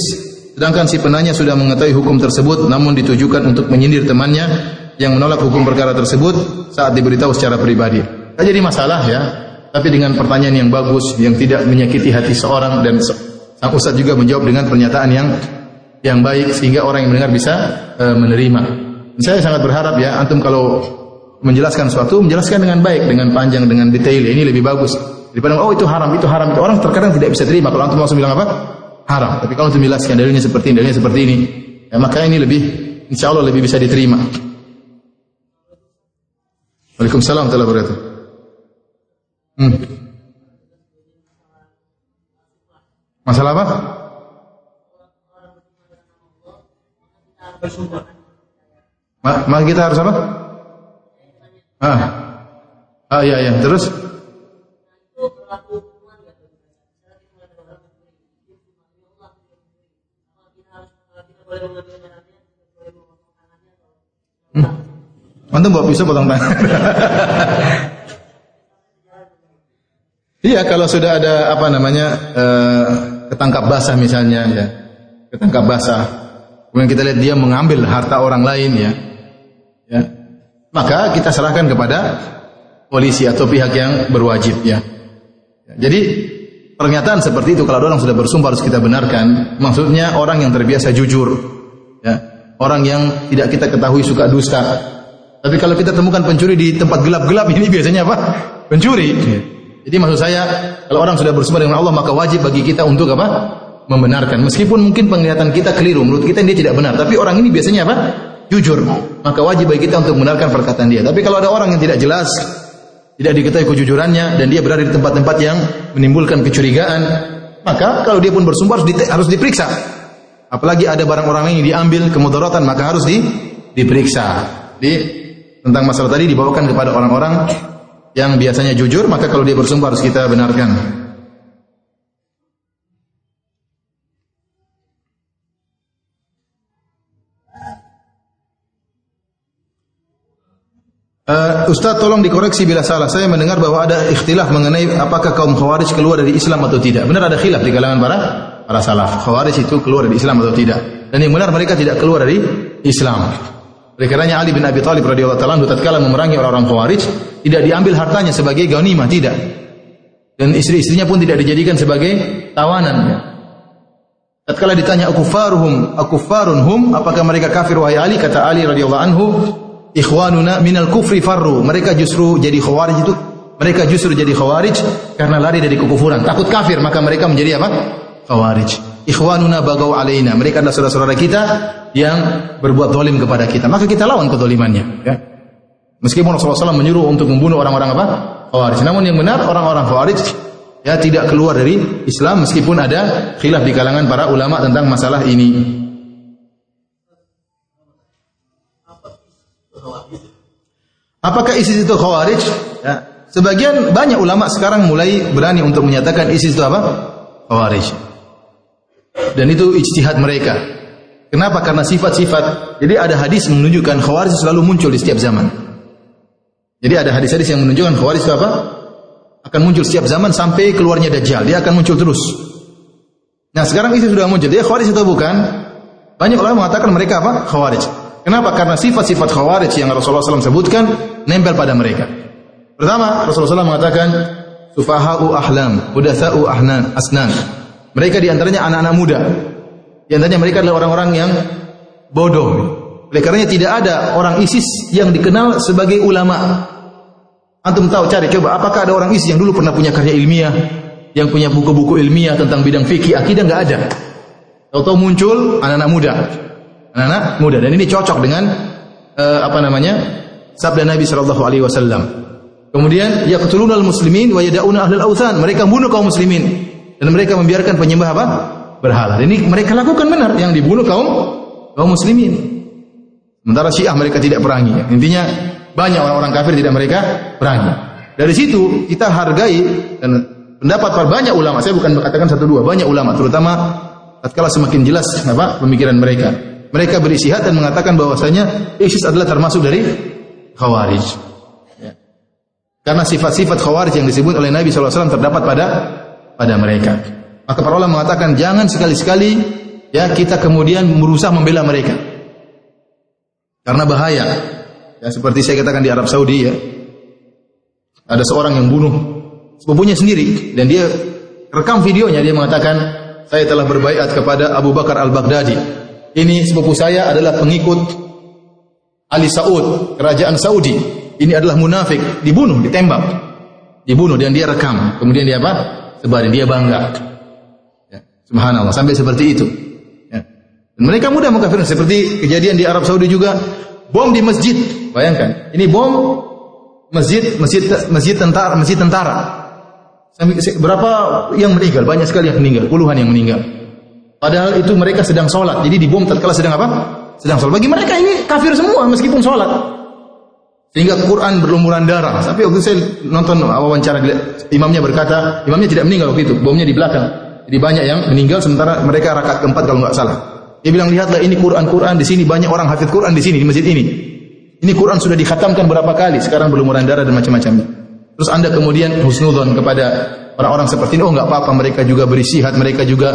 Sedangkan si penanya sudah mengetahui hukum tersebut namun ditujukan untuk menyindir temannya yang menolak hukum perkara tersebut saat diberitahu secara pribadi. Tak jadi masalah ya, tapi dengan pertanyaan yang bagus yang tidak menyakiti hati seorang dan sang ustaz juga menjawab dengan pernyataan yang yang baik sehingga orang yang mendengar bisa e, menerima. Saya sangat berharap ya antum kalau menjelaskan sesuatu menjelaskan dengan baik, dengan panjang, dengan detail. Ini lebih bagus daripada oh itu haram, itu haram. Itu orang terkadang tidak bisa terima kalau antum langsung bilang apa? Haram. Tapi kalau menjelaskan dalilnya seperti ini, dalilnya seperti ini, ya maka ini lebih insya Allah lebih bisa diterima. Waalaikumsalam warahmatullahi wabarakatuh. Hmm. Masalah apa? Ma, kita harus apa? Ah. Ah iya iya, terus? Hmm. Antum bawa pisau potong tangan. iya, kalau sudah ada apa namanya uh, ketangkap basah misalnya ya, ketangkap basah. Kemudian kita lihat dia mengambil harta orang lain ya, ya, maka kita serahkan kepada polisi atau pihak yang berwajib ya. Jadi Pernyataan seperti itu kalau orang sudah bersumpah harus kita benarkan. Maksudnya orang yang terbiasa jujur, ya. orang yang tidak kita ketahui suka dusta. Tapi kalau kita temukan pencuri di tempat gelap-gelap ini biasanya apa? Pencuri. Jadi maksud saya kalau orang sudah bersumpah dengan Allah maka wajib bagi kita untuk apa? Membenarkan. Meskipun mungkin penglihatan kita keliru, menurut kita dia tidak benar. Tapi orang ini biasanya apa? jujur, maka wajib bagi kita untuk membenarkan perkataan dia. Tapi kalau ada orang yang tidak jelas, tidak diketahui kejujurannya dan dia berada di tempat-tempat yang menimbulkan kecurigaan, maka kalau dia pun bersumpah harus, di, harus diperiksa. Apalagi ada barang orang yang diambil kemudaratan maka harus di, diperiksa. Di tentang masalah tadi dibawakan kepada orang-orang yang biasanya jujur, maka kalau dia bersumpah harus kita benarkan. Uh, Ustaz tolong dikoreksi bila salah. Saya mendengar bahwa ada ikhtilaf mengenai apakah kaum Khawarij keluar dari Islam atau tidak. Benar ada khilaf di kalangan para para salaf. Khawarij itu keluar dari Islam atau tidak. Dan yang benar mereka tidak keluar dari Islam. Oleh Ali bin Abi Thalib radhiyallahu taala tatkala memerangi orang-orang Khawarij tidak diambil hartanya sebagai ghanimah, tidak. Dan istri-istrinya pun tidak dijadikan sebagai tawanan. Tatkala ditanya akufaruhum, akufarun hum, apakah mereka kafir wahai Ali? Kata Ali radhiyallahu anhu, ikhwanuna minal kufri farru. Mereka justru jadi khawarij itu mereka justru jadi khawarij karena lari dari kekufuran. Takut kafir maka mereka menjadi apa? Khawarij. Ikhwanuna bagau alaina. Mereka adalah saudara-saudara kita yang berbuat zalim kepada kita. Maka kita lawan kezalimannya. Ya. Meskipun Rasulullah SAW menyuruh untuk membunuh orang-orang apa? Khawarij. Namun yang benar orang-orang Khawarij ya tidak keluar dari Islam meskipun ada khilaf di kalangan para ulama tentang masalah ini. Apakah ISIS itu khawarij? Ya. Sebagian banyak ulama sekarang mulai berani untuk menyatakan ISIS itu apa? Khawarij. Dan itu ijtihad mereka. Kenapa? Karena sifat-sifat. Jadi ada hadis menunjukkan khawarij selalu muncul di setiap zaman. Jadi ada hadis-hadis yang menunjukkan khawarij itu apa? Akan muncul setiap zaman sampai keluarnya Dajjal. Dia akan muncul terus. Nah sekarang ISIS sudah muncul. Dia khawarij atau bukan? Banyak ulama mengatakan mereka apa? Khawarij. Kenapa? Karena sifat-sifat khawarij yang Rasulullah SAW sebutkan nempel pada mereka. Pertama, Rasulullah SAW mengatakan sufaha'u ahlam, hudatsa'u ahnan, asnan. Mereka di antaranya anak-anak muda. Di antaranya mereka adalah orang-orang yang bodoh. Oleh karenanya tidak ada orang ISIS yang dikenal sebagai ulama. Antum tahu cari coba apakah ada orang ISIS yang dulu pernah punya karya ilmiah, yang punya buku-buku ilmiah tentang bidang fikih, akidah nggak ada. Tahu-tahu muncul anak-anak muda anak-anak muda dan ini cocok dengan uh, apa namanya sabda Nabi Shallallahu Alaihi Wasallam. Kemudian yaqtuluna al-muslimin wa yada'una ahlul authan. Mereka bunuh kaum muslimin dan mereka membiarkan penyembah apa? Berhala. Ini mereka lakukan benar yang dibunuh kaum kaum muslimin. Sementara Syiah mereka tidak perangi. Intinya banyak orang-orang kafir tidak mereka perangi. Dari situ kita hargai dan pendapat banyak ulama. Saya bukan mengatakan satu dua, banyak ulama terutama tatkala semakin jelas apa pemikiran mereka. Mereka berisihat dan mengatakan bahwasanya ISIS adalah termasuk dari Khawarij. Ya. Karena sifat-sifat Khawarij yang disebut oleh Nabi SAW terdapat pada pada mereka. Maka para ulama mengatakan jangan sekali-sekali ya kita kemudian berusaha membela mereka. Karena bahaya. Ya seperti saya katakan di Arab Saudi ya. Ada seorang yang bunuh sepupunya sendiri dan dia rekam videonya dia mengatakan saya telah berbaiat kepada Abu Bakar Al-Baghdadi ini sepupu saya adalah pengikut Ali Saud, kerajaan Saudi. Ini adalah munafik, dibunuh, ditembak. Dibunuh dan dia rekam. Kemudian dia apa? Sebarin, dia bangga. Ya, subhanallah, sampai seperti itu. Ya. Dan mereka mudah mengkafirkan seperti kejadian di Arab Saudi juga bom di masjid. Bayangkan, ini bom masjid masjid masjid tentara masjid tentara. Berapa yang meninggal? Banyak sekali yang meninggal, puluhan yang meninggal. Padahal itu mereka sedang sholat. Jadi dibom tatkala sedang apa? Sedang sholat. Bagi mereka ini kafir semua meskipun sholat. Sehingga Quran berlumuran darah. Tapi waktu saya nonton wawancara imamnya berkata, imamnya tidak meninggal waktu itu, bomnya di belakang. Jadi banyak yang meninggal sementara mereka rakaat keempat kalau nggak salah. Dia bilang lihatlah ini Quran-Quran di sini banyak orang hafid Quran di sini di masjid ini. Ini Quran sudah dikhatamkan berapa kali, sekarang berlumuran darah dan macam-macamnya. Terus Anda kemudian husnudon kepada orang-orang seperti ini, oh nggak apa-apa mereka juga berisihat, mereka juga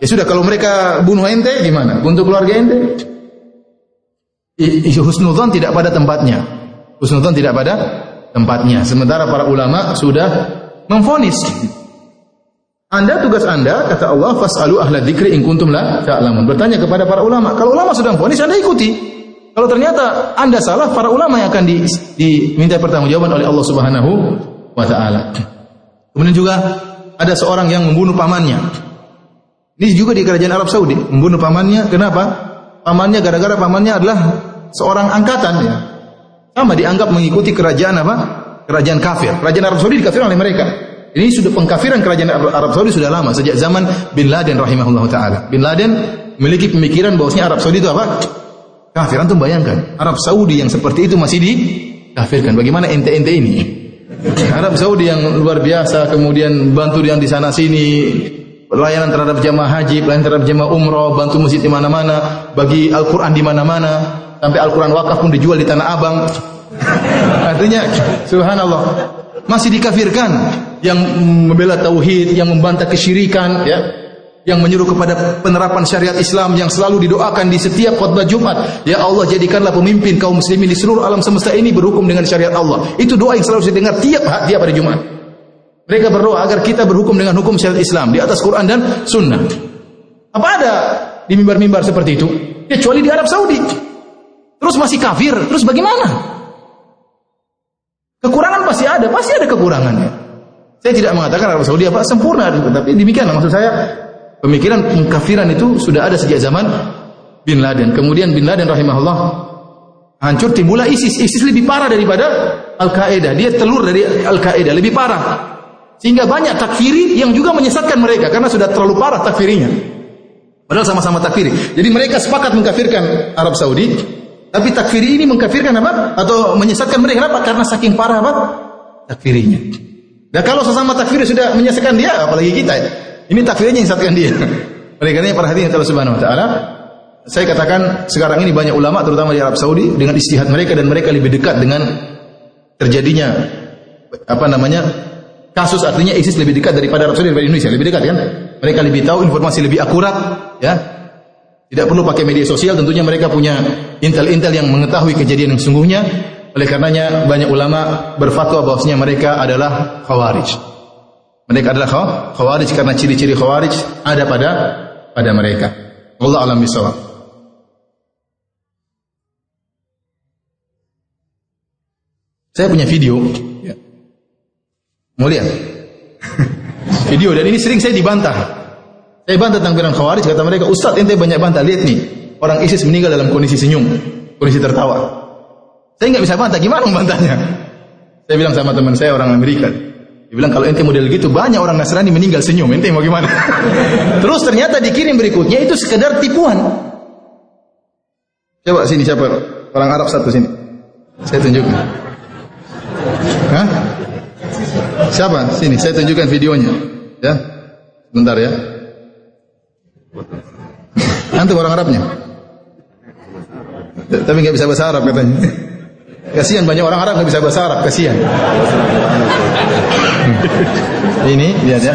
Ya sudah kalau mereka bunuh ente gimana? Untuk keluarga ente? Husnudzon tidak pada tempatnya. Husnudzon tidak pada tempatnya. Sementara para ulama sudah memfonis. Anda tugas Anda kata Allah fasalu ahla dzikri in kuntum la ta'lamun. Bertanya kepada para ulama. Kalau ulama sudah memfonis Anda ikuti. Kalau ternyata Anda salah, para ulama yang akan di, diminta pertanggungjawaban oleh Allah Subhanahu wa taala. Kemudian juga ada seorang yang membunuh pamannya. Ini juga di kerajaan Arab Saudi, membunuh pamannya. Kenapa? Pamannya gara-gara pamannya adalah seorang angkatan ya. Sama dianggap mengikuti kerajaan apa? Kerajaan kafir. Kerajaan Arab Saudi dikafirkan oleh mereka. Ini sudah pengkafiran kerajaan Arab Saudi sudah lama sejak zaman Bin Laden rahimahullah taala. Bin Laden memiliki pemikiran bahwasanya Arab Saudi itu apa? Kafir. Antum bayangkan, Arab Saudi yang seperti itu masih dikafirkan. Bagaimana ente-ente ini? Arab Saudi yang luar biasa, kemudian bantu yang di sana sini, pelayanan terhadap jamaah haji, pelayanan terhadap jamaah umroh, bantu masjid di mana-mana, bagi Al-Quran di mana-mana, sampai Al-Quran wakaf pun dijual di Tanah Abang. Artinya, subhanallah, masih dikafirkan yang membela tauhid, yang membantah kesyirikan, ya, yang menyuruh kepada penerapan syariat Islam yang selalu didoakan di setiap khutbah Jumat. Ya Allah jadikanlah pemimpin kaum muslimin di seluruh alam semesta ini berhukum dengan syariat Allah. Itu doa yang selalu saya dengar tiap tiap hari Jumat. Mereka berdoa agar kita berhukum dengan hukum syariat Islam di atas Quran dan Sunnah. Apa ada di mimbar-mimbar seperti itu? Kecuali di Arab Saudi. Terus masih kafir. Terus bagaimana? Kekurangan pasti ada, pasti ada kekurangannya. Saya tidak mengatakan Arab Saudi apa sempurna, tapi demikian maksud saya Pemikiran pengkafiran itu sudah ada sejak zaman Bin Laden. Kemudian Bin Laden rahimahullah hancur timbullah ISIS. ISIS lebih parah daripada Al-Qaeda. Dia telur dari Al-Qaeda, lebih parah. Sehingga banyak takfiri yang juga menyesatkan mereka karena sudah terlalu parah takfirinya. Padahal sama-sama takfiri. Jadi mereka sepakat mengkafirkan Arab Saudi, tapi takfiri ini mengkafirkan apa? Atau menyesatkan mereka kenapa? Karena saking parah apa? Takfirinya. Dan kalau sesama takfiri sudah menyesatkan dia, apalagi kita ya. Ini takfirnya yang satukan dia. Oleh karena para hadirin Allah Subhanahu wa taala, saya katakan sekarang ini banyak ulama terutama di Arab Saudi dengan istihad mereka dan mereka lebih dekat dengan terjadinya apa namanya kasus artinya ISIS lebih dekat daripada Arab Saudi daripada Indonesia lebih dekat kan mereka lebih tahu informasi lebih akurat ya tidak perlu pakai media sosial tentunya mereka punya intel-intel yang mengetahui kejadian yang sungguhnya oleh karenanya banyak ulama berfatwa bahwasanya mereka adalah khawarij mereka adalah khawarij karena ciri-ciri khawarij ada pada pada mereka. Allah alam bisawab. Saya punya video. Mau lihat? video dan ini sering saya dibantah. Saya bantah tentang bilang khawarij kata mereka, Ustaz ente banyak bantah. Lihat nih, orang ISIS meninggal dalam kondisi senyum, kondisi tertawa. Saya nggak bisa bantah, gimana membantahnya? Saya bilang sama teman saya orang Amerika, dia bilang kalau ente model gitu banyak orang Nasrani meninggal senyum. Ente mau gimana? Terus ternyata dikirim berikutnya itu sekedar tipuan. Coba sini siapa? Orang Arab satu sini. Saya tunjukkan. Hah? Siapa? Sini, saya tunjukkan videonya. Ya. Bentar ya. Antum orang Arabnya? Tapi nggak bisa bahasa Arab katanya. Kasihan banyak orang Arab nggak bisa bahasa Arab, kasihan. ini lihat ya.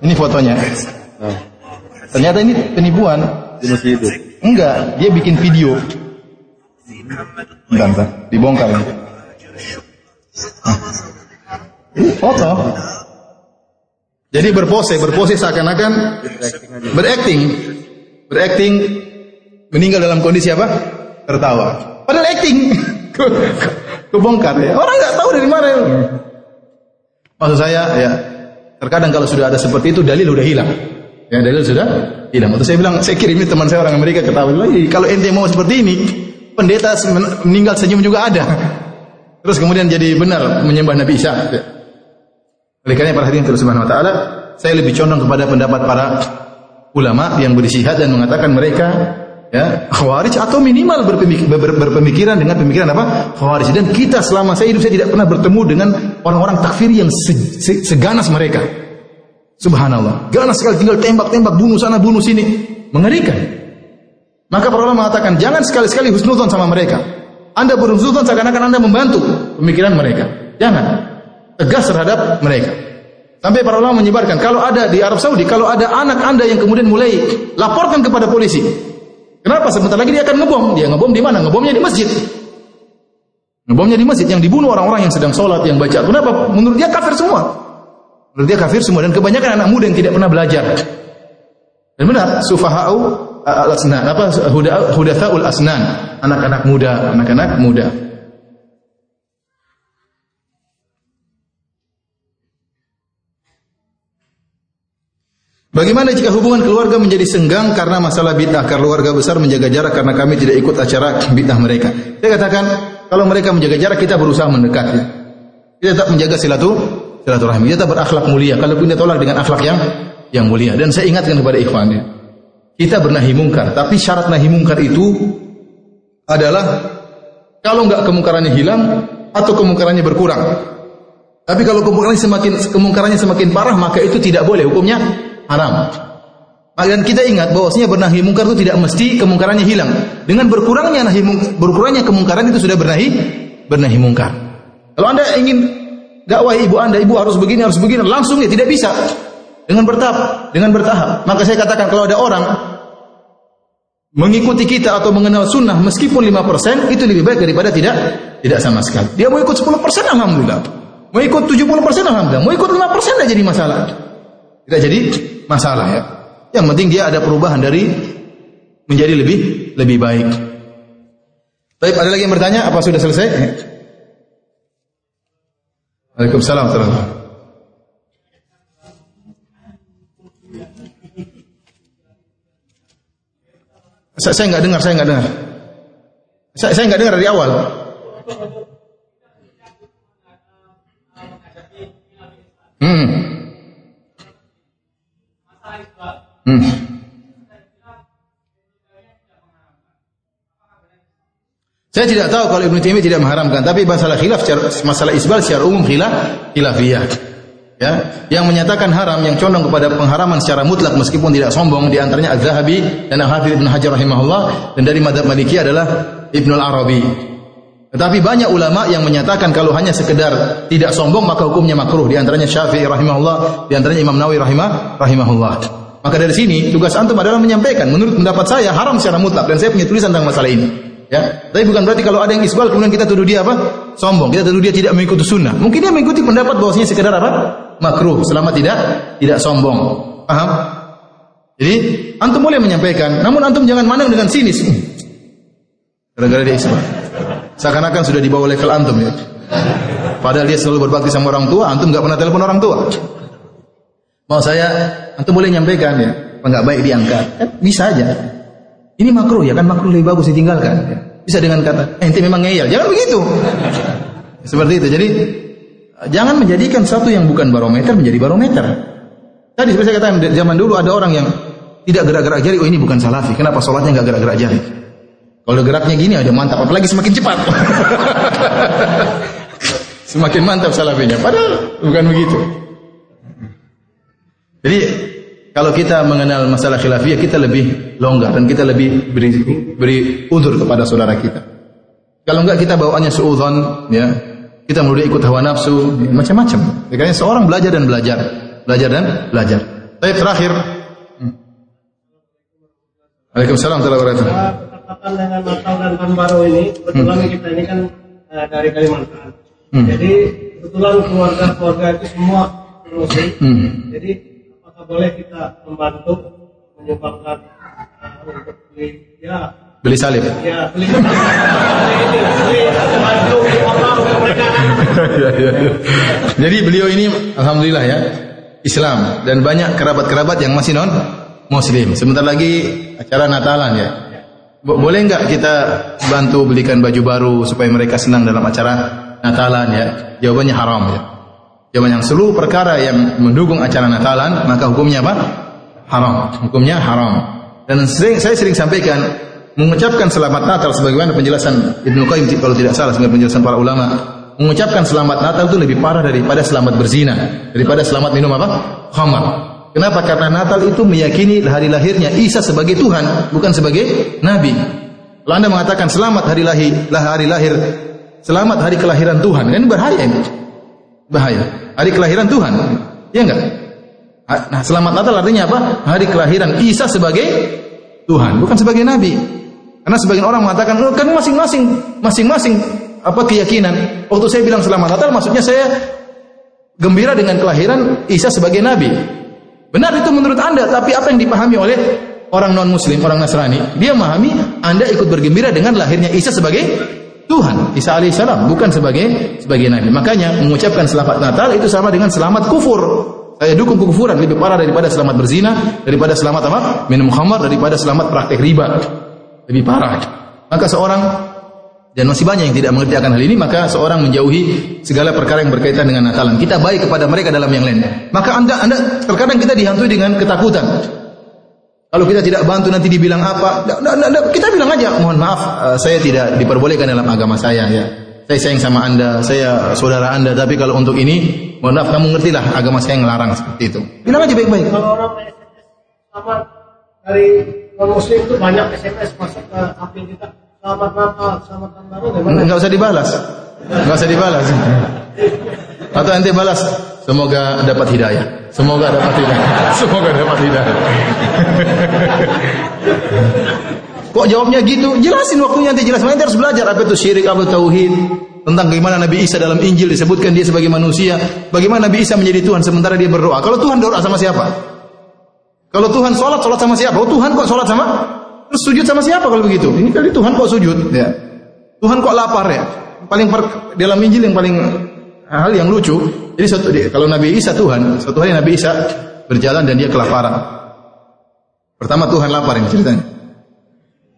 Ini fotonya. Ternyata ini penipuan. Enggak, dia bikin video. Bentar, bentar. Dibongkar ini. Foto. Jadi berpose, berpose seakan-akan berakting, berakting meninggal dalam kondisi apa? Tertawa. Padahal acting. Kebongkar ya. Orang nggak tahu dari mana. Maksud saya ya, terkadang kalau sudah ada seperti itu dalil sudah hilang. Ya dalil sudah hilang. Waktu saya bilang, saya kirimi teman saya orang Amerika ketahui. Kalau ente mau seperti ini, pendeta meninggal senyum juga ada. Terus kemudian jadi benar menyembah Nabi Isa. Oleh karena hadirin terus subhanahu wa taala, saya lebih condong kepada pendapat para ulama yang berisihat dan mengatakan mereka ya khawarij atau minimal berpemik ber, berpemikiran dengan pemikiran apa? Khawarij. Dan kita selama saya hidup saya tidak pernah bertemu dengan orang-orang takfir yang se, se, seganas mereka. Subhanallah. Ganas sekali tinggal tembak-tembak bunuh sana bunuh sini. Mengerikan. Maka para ulama mengatakan jangan sekali-sekali husnuzon sama mereka. Anda berhusnuzon seakan-akan anda membantu pemikiran mereka. Jangan tegas terhadap mereka Sampai para ulama menyebarkan, kalau ada di Arab Saudi, kalau ada anak anda yang kemudian mulai laporkan kepada polisi, Kenapa? Sebentar lagi dia akan ngebom. Dia ngebom di mana? Ngebomnya di masjid. Ngebomnya di masjid yang dibunuh orang-orang yang sedang sholat, yang baca. Kenapa? Menurut dia kafir semua. Menurut dia kafir semua dan kebanyakan anak muda yang tidak pernah belajar. Dan benar, sufahau al-asnan, apa hudathaul asnan, anak-anak muda, anak-anak muda. Bagaimana jika hubungan keluarga menjadi senggang karena masalah bid'ah? Keluarga besar menjaga jarak karena kami tidak ikut acara bid'ah mereka. Saya katakan, kalau mereka menjaga jarak, kita berusaha mendekat. Ya. Kita tetap menjaga silatu, silaturahmi. Kita berakhlak mulia. Kalau kita tolak dengan akhlak yang yang mulia. Dan saya ingatkan kepada ikhwan. Kita bernahi mungkar, tapi syarat nahi mungkar itu adalah kalau nggak kemungkarannya hilang atau kemungkarannya berkurang. Tapi kalau kemungkarannya semakin kemungkarannya semakin parah, maka itu tidak boleh hukumnya haram. Dan kita ingat bahwasanya bernahi mungkar itu tidak mesti kemungkarannya hilang. Dengan berkurangnya nahi berkurangnya kemungkaran itu sudah bernahi bernahi mungkar. Kalau Anda ingin dakwah ibu Anda, ibu harus begini, harus begini, langsung ya tidak bisa. Dengan bertahap, dengan bertahap. Maka saya katakan kalau ada orang mengikuti kita atau mengenal sunnah meskipun 5% itu lebih baik daripada tidak tidak sama sekali. Dia mau ikut 10% alhamdulillah. Mau ikut 70% alhamdulillah. Mau ikut 5% tidak jadi masalah. Tidak jadi masalah ya. Yang penting dia ada perubahan dari menjadi lebih lebih baik. Baik, ada lagi yang bertanya? Apa sudah selesai? Waalaikumsalam warahmatullahi Saya, saya nggak dengar, saya nggak dengar. Saya, saya nggak dengar dari awal. Hmm. Hmm. Saya tidak tahu kalau Ibnu Taimiyah tidak mengharamkan, tapi masalah khilaf masalah isbal secara umum khilaf khilafiyah. Ya, yang menyatakan haram yang condong kepada pengharaman secara mutlak meskipun tidak sombong di antaranya Az-Zahabi dan Al-Hafidz Ibnu Hajar rahimahullah dan dari madhab Maliki adalah Ibnu Al-Arabi. Tetapi banyak ulama yang menyatakan kalau hanya sekedar tidak sombong maka hukumnya makruh di antaranya Syafi'i rahimahullah, di antaranya Imam Nawawi rahimah rahimahullah. Maka dari sini tugas antum adalah menyampaikan menurut pendapat saya haram secara mutlak dan saya punya tulisan tentang masalah ini. Ya, tapi bukan berarti kalau ada yang isbal kemudian kita tuduh dia apa? Sombong. Kita tuduh dia tidak mengikuti sunnah. Mungkin dia mengikuti pendapat bahwasanya sekedar apa? Makruh selama tidak tidak sombong. Paham? Jadi antum boleh menyampaikan, namun antum jangan mandang dengan sinis. Gara-gara dia isbal. Seakan-akan sudah dibawa level antum ya. Padahal dia selalu berbakti sama orang tua, antum nggak pernah telepon orang tua. Mau saya, antum boleh nyampaikan ya, enggak baik diangkat. Bisa aja. Ini makruh ya kan makruh lebih bagus ditinggalkan. Bisa dengan kata, eh, ente memang ngeyel. Jangan begitu. Seperti itu. Jadi jangan menjadikan satu yang bukan barometer menjadi barometer. Tadi seperti saya katakan zaman dulu ada orang yang tidak gerak-gerak jari, oh ini bukan salafi. Kenapa sholatnya nggak gerak-gerak jari? Kalau geraknya gini ada mantap, apalagi semakin cepat. semakin mantap salafinya. Padahal bukan begitu. Jadi kalau kita mengenal masalah khilafiyah kita lebih longgar dan kita lebih beri, beri udur kepada saudara kita. Kalau enggak kita bawaannya suudzon ya. Kita mulai ikut hawa nafsu, macam-macam. Makanya seorang belajar dan belajar, belajar dan belajar. Baik terakhir. Hmm. Waalaikumsalam warahmatullahi wabarakatuh. Dengan Natal dan Tahun Baru ini, kebetulan hmm. kita ini kan uh, dari Kalimantan. Hmm. Jadi kebetulan keluarga-keluarga itu semua muslim. Hmm. Jadi boleh kita membantu menyumbangkan uh, untuk beli ya beli salib. Ya, beli beli bantu mereka. Ya, ya, ya. Jadi beliau ini alhamdulillah ya Islam dan banyak kerabat-kerabat yang masih non muslim. Sebentar lagi acara Natalan ya. Boleh nggak kita bantu belikan baju baru supaya mereka senang dalam acara Natalan ya? Jawabannya haram ya. Jawaban yang seluruh perkara yang mendukung acara Natalan maka hukumnya apa? Haram. Hukumnya haram. Dan sering saya sering sampaikan mengucapkan selamat Natal sebagaimana penjelasan Ibnu Qayyim kalau tidak salah sebagai penjelasan para ulama mengucapkan selamat Natal itu lebih parah daripada selamat berzina, daripada selamat minum apa? Khamar. Kenapa? Karena Natal itu meyakini hari lahirnya Isa sebagai Tuhan, bukan sebagai nabi. Kalau Anda mengatakan selamat hari lahir, hari lahir, selamat hari kelahiran Tuhan, kan bahaya ini. Bahaya hari kelahiran Tuhan. Ya enggak? Nah, selamat Natal artinya apa? Hari kelahiran Isa sebagai Tuhan, bukan sebagai nabi. Karena sebagian orang mengatakan, oh, kan masing-masing, masing-masing apa keyakinan. Waktu saya bilang selamat Natal, maksudnya saya gembira dengan kelahiran Isa sebagai nabi. Benar itu menurut Anda, tapi apa yang dipahami oleh orang non muslim, orang Nasrani? Dia memahami Anda ikut bergembira dengan lahirnya Isa sebagai Tuhan Isa alaihissalam bukan sebagai sebagai nabi. Makanya mengucapkan selamat Natal itu sama dengan selamat kufur. saya dukung kekufuran lebih parah daripada selamat berzina, daripada selamat apa? Minum khamar, daripada selamat praktek riba. Lebih parah. Maka seorang dan masih banyak yang tidak mengerti akan hal ini, maka seorang menjauhi segala perkara yang berkaitan dengan nakalan. Kita baik kepada mereka dalam yang lain. Maka anda, anda terkadang kita dihantui dengan ketakutan. Kalau kita tidak bantu nanti dibilang apa? Kita bilang aja, mohon maaf, eh, saya tidak diperbolehkan dalam agama saya ya. Saya sayang sama anda, saya saudara anda, tapi kalau untuk ini, mohon maaf, kamu ngerti lah agama saya yang larang seperti itu. Bilang aja baik-baik. Kalau orang SMS sama dari muslim itu banyak SMS masuk ke HP kita. Selamat Natal, selamat tahun baru. Enggak usah dibalas. Enggak usah dibalas. Atau nanti balas, semoga dapat hidayah. Semoga dapat hidayah. Semoga dapat hidayah. Kok jawabnya gitu? Jelasin waktunya nanti jelas. Nanti harus belajar apa itu syirik, apa itu tauhid. Tentang bagaimana Nabi Isa dalam Injil disebutkan dia sebagai manusia. Bagaimana Nabi Isa menjadi Tuhan sementara dia berdoa. Kalau Tuhan doa sama siapa? Kalau Tuhan sholat, sholat sama siapa? Oh Tuhan kok sholat sama? Terus sujud sama siapa kalau begitu? Ini kali Tuhan kok sujud? Ya. Tuhan kok lapar ya? Paling per, dalam Injil yang paling hal yang lucu. Jadi suatu, kalau Nabi Isa Tuhan, suatu hari Nabi Isa berjalan dan dia kelaparan. Pertama Tuhan lapar ini ceritanya.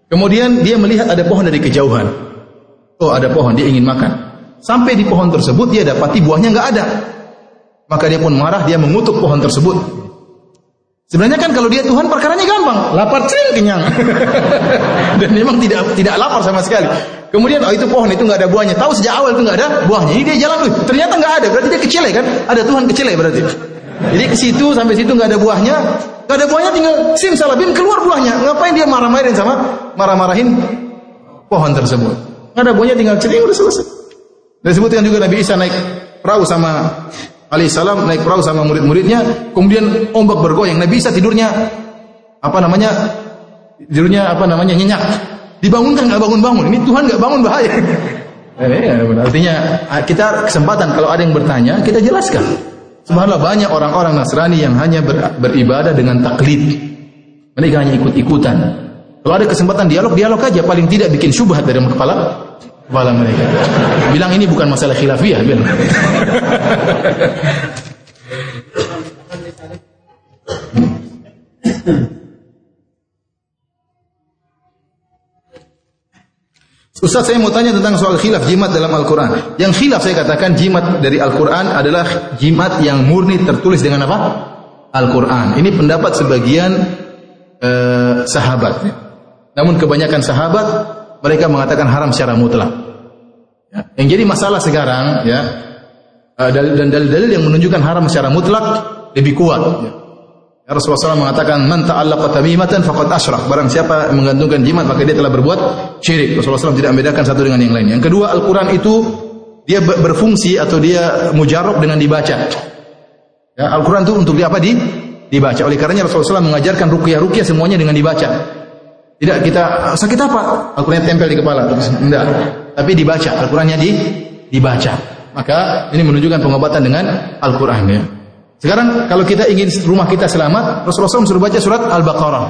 Kemudian dia melihat ada pohon dari kejauhan. Oh ada pohon, dia ingin makan. Sampai di pohon tersebut dia dapati buahnya nggak ada. Maka dia pun marah, dia mengutuk pohon tersebut. Sebenarnya kan kalau dia Tuhan perkaranya gampang, lapar cering kenyang. Dan memang tidak tidak lapar sama sekali. Kemudian oh itu pohon itu nggak ada buahnya. Tahu sejak awal itu nggak ada buahnya. Ini dia jalan, ternyata nggak ada. Berarti dia kecil kan? Ada Tuhan kecil berarti. Jadi ke situ sampai situ nggak ada buahnya. Nggak ada buahnya tinggal sim salabim keluar buahnya. Ngapain dia marah-marahin sama marah-marahin pohon tersebut? Nggak ada buahnya tinggal cering udah selesai. Disebutkan juga Nabi Isa naik perahu sama alaihissalam naik perahu sama murid-muridnya, kemudian ombak bergoyang. Nabi Isa tidurnya apa namanya? Tidurnya apa namanya? nyenyak. Dibangunkan nggak bangun-bangun. Ini Tuhan nggak bangun bahaya. Eh, ya, artinya kita kesempatan kalau ada yang bertanya kita jelaskan. Subhanallah banyak orang-orang Nasrani yang hanya ber, beribadah dengan taklid. Mereka hanya ikut-ikutan. Kalau ada kesempatan dialog, dialog aja. Paling tidak bikin syubhat dari kepala kepala mereka. Bilang ini bukan masalah khilafiyah, bilang. Ustaz saya mau tanya tentang soal khilaf jimat dalam Al-Quran. Yang khilaf saya katakan jimat dari Al-Quran adalah jimat yang murni tertulis dengan apa? Al-Quran. Ini pendapat sebagian eh, sahabat. Namun kebanyakan sahabat mereka mengatakan haram secara mutlak. Ya. Yang jadi masalah sekarang ya eh, dan dalil-dalil yang menunjukkan haram secara mutlak lebih kuat. Ya. Rasulullah SAW mengatakan man ta'allaqa tamimatan faqad asyrak. Barang siapa menggantungkan jimat maka dia telah berbuat syirik. Rasulullah SAW tidak membedakan satu dengan yang lain. Yang kedua Al-Qur'an itu dia berfungsi atau dia mujarab dengan dibaca. Ya, Al-Qur'an itu untuk dia apa? Di dibaca. Oleh karenanya Rasulullah SAW mengajarkan ruqyah-ruqyah semuanya dengan dibaca. Tidak kita sakit apa? Al-Qur'an tempel di kepala. Tidak. Tapi dibaca. Al-Qur'annya di dibaca. Maka ini menunjukkan pengobatan dengan Al-Qur'an ya. Sekarang kalau kita ingin rumah kita selamat, Rasulullah SAW suruh baca surat Al-Baqarah.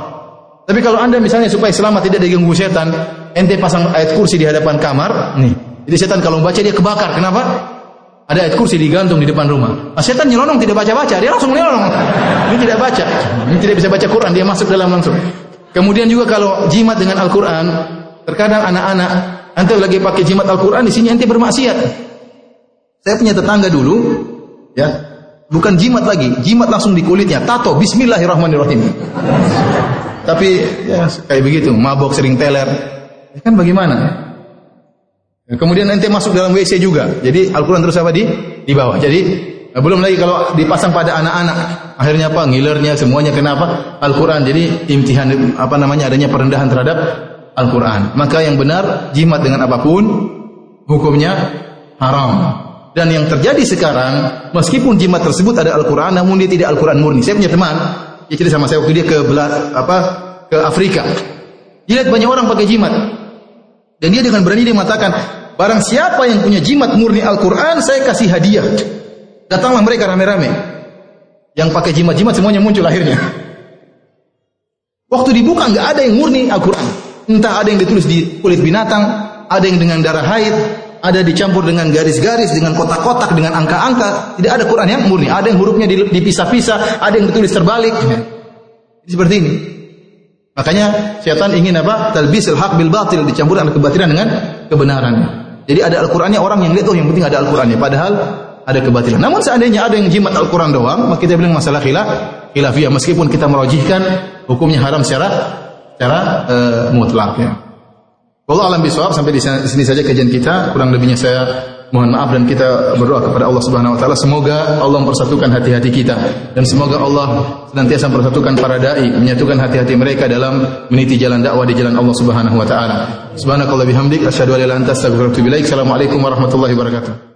Tapi kalau anda misalnya supaya selamat tidak diganggu setan, ente pasang ayat kursi di hadapan kamar, nih. Jadi setan kalau membaca dia kebakar. Kenapa? Ada ayat kursi digantung di depan rumah. Nah, setan nyelonong tidak baca-baca, dia langsung nyelonong. Ini tidak baca. Ini tidak bisa baca Quran, dia masuk dalam langsung. Kemudian juga kalau jimat dengan Al-Quran, terkadang anak-anak, ente lagi pakai jimat Al-Quran, di sini ente bermaksiat. Saya punya tetangga dulu, ya, Bukan jimat lagi, jimat langsung di kulitnya, tato, bismillahirrahmanirrahim. Tapi ya kayak begitu, mabok sering teler. Ya, kan bagaimana? Ya, kemudian nanti masuk dalam WC juga. Jadi Al-Quran terus apa di di bawah. Jadi ya, belum lagi kalau dipasang pada anak-anak, akhirnya apa? Ngilernya semuanya kenapa? Al-Quran. Jadi imtihan apa namanya adanya perendahan terhadap Al-Quran. Maka yang benar jimat dengan apa pun hukumnya haram. Dan yang terjadi sekarang, meskipun jimat tersebut ada Al-Quran, namun dia tidak Al-Quran murni. Saya punya teman, dia cerita sama saya waktu dia ke belah, apa ke Afrika. Dia lihat banyak orang pakai jimat. Dan dia dengan berani dia mengatakan, barang siapa yang punya jimat murni Al-Quran, saya kasih hadiah. Datanglah mereka rame-rame. Yang pakai jimat-jimat semuanya muncul akhirnya. Waktu dibuka nggak ada yang murni Al-Quran. Entah ada yang ditulis di kulit binatang, ada yang dengan darah haid, ada dicampur dengan garis-garis, dengan kotak-kotak, dengan angka-angka. Tidak ada Quran yang murni. Ada yang hurufnya dipisah-pisah, ada yang ditulis terbalik. Seperti ini. Makanya syaitan ingin apa? Talbisul haq bil batil, dicampur antara kebatilan dengan kebenaran. Jadi ada Al-Qur'annya orang yang lihat oh yang penting ada Al-Qur'annya padahal ada kebatilan. Namun seandainya ada yang jimat Al-Qur'an doang, maka kita bilang masalah khilaf khilafiyah meskipun kita merojihkan hukumnya haram secara secara uh, mutlak ya. Allah alam bisawab sampai di sini saja kajian kita. Kurang lebihnya saya mohon maaf dan kita berdoa kepada Allah Subhanahu wa taala semoga Allah mempersatukan hati-hati kita dan semoga Allah senantiasa mempersatukan para dai, menyatukan hati-hati mereka dalam meniti jalan dakwah di jalan Allah Subhanahu wa taala. Subhanakallah bihamdik asyhadu an la ilaha illa anta astaghfiruka wa atubu ilaik. Assalamualaikum warahmatullahi wabarakatuh.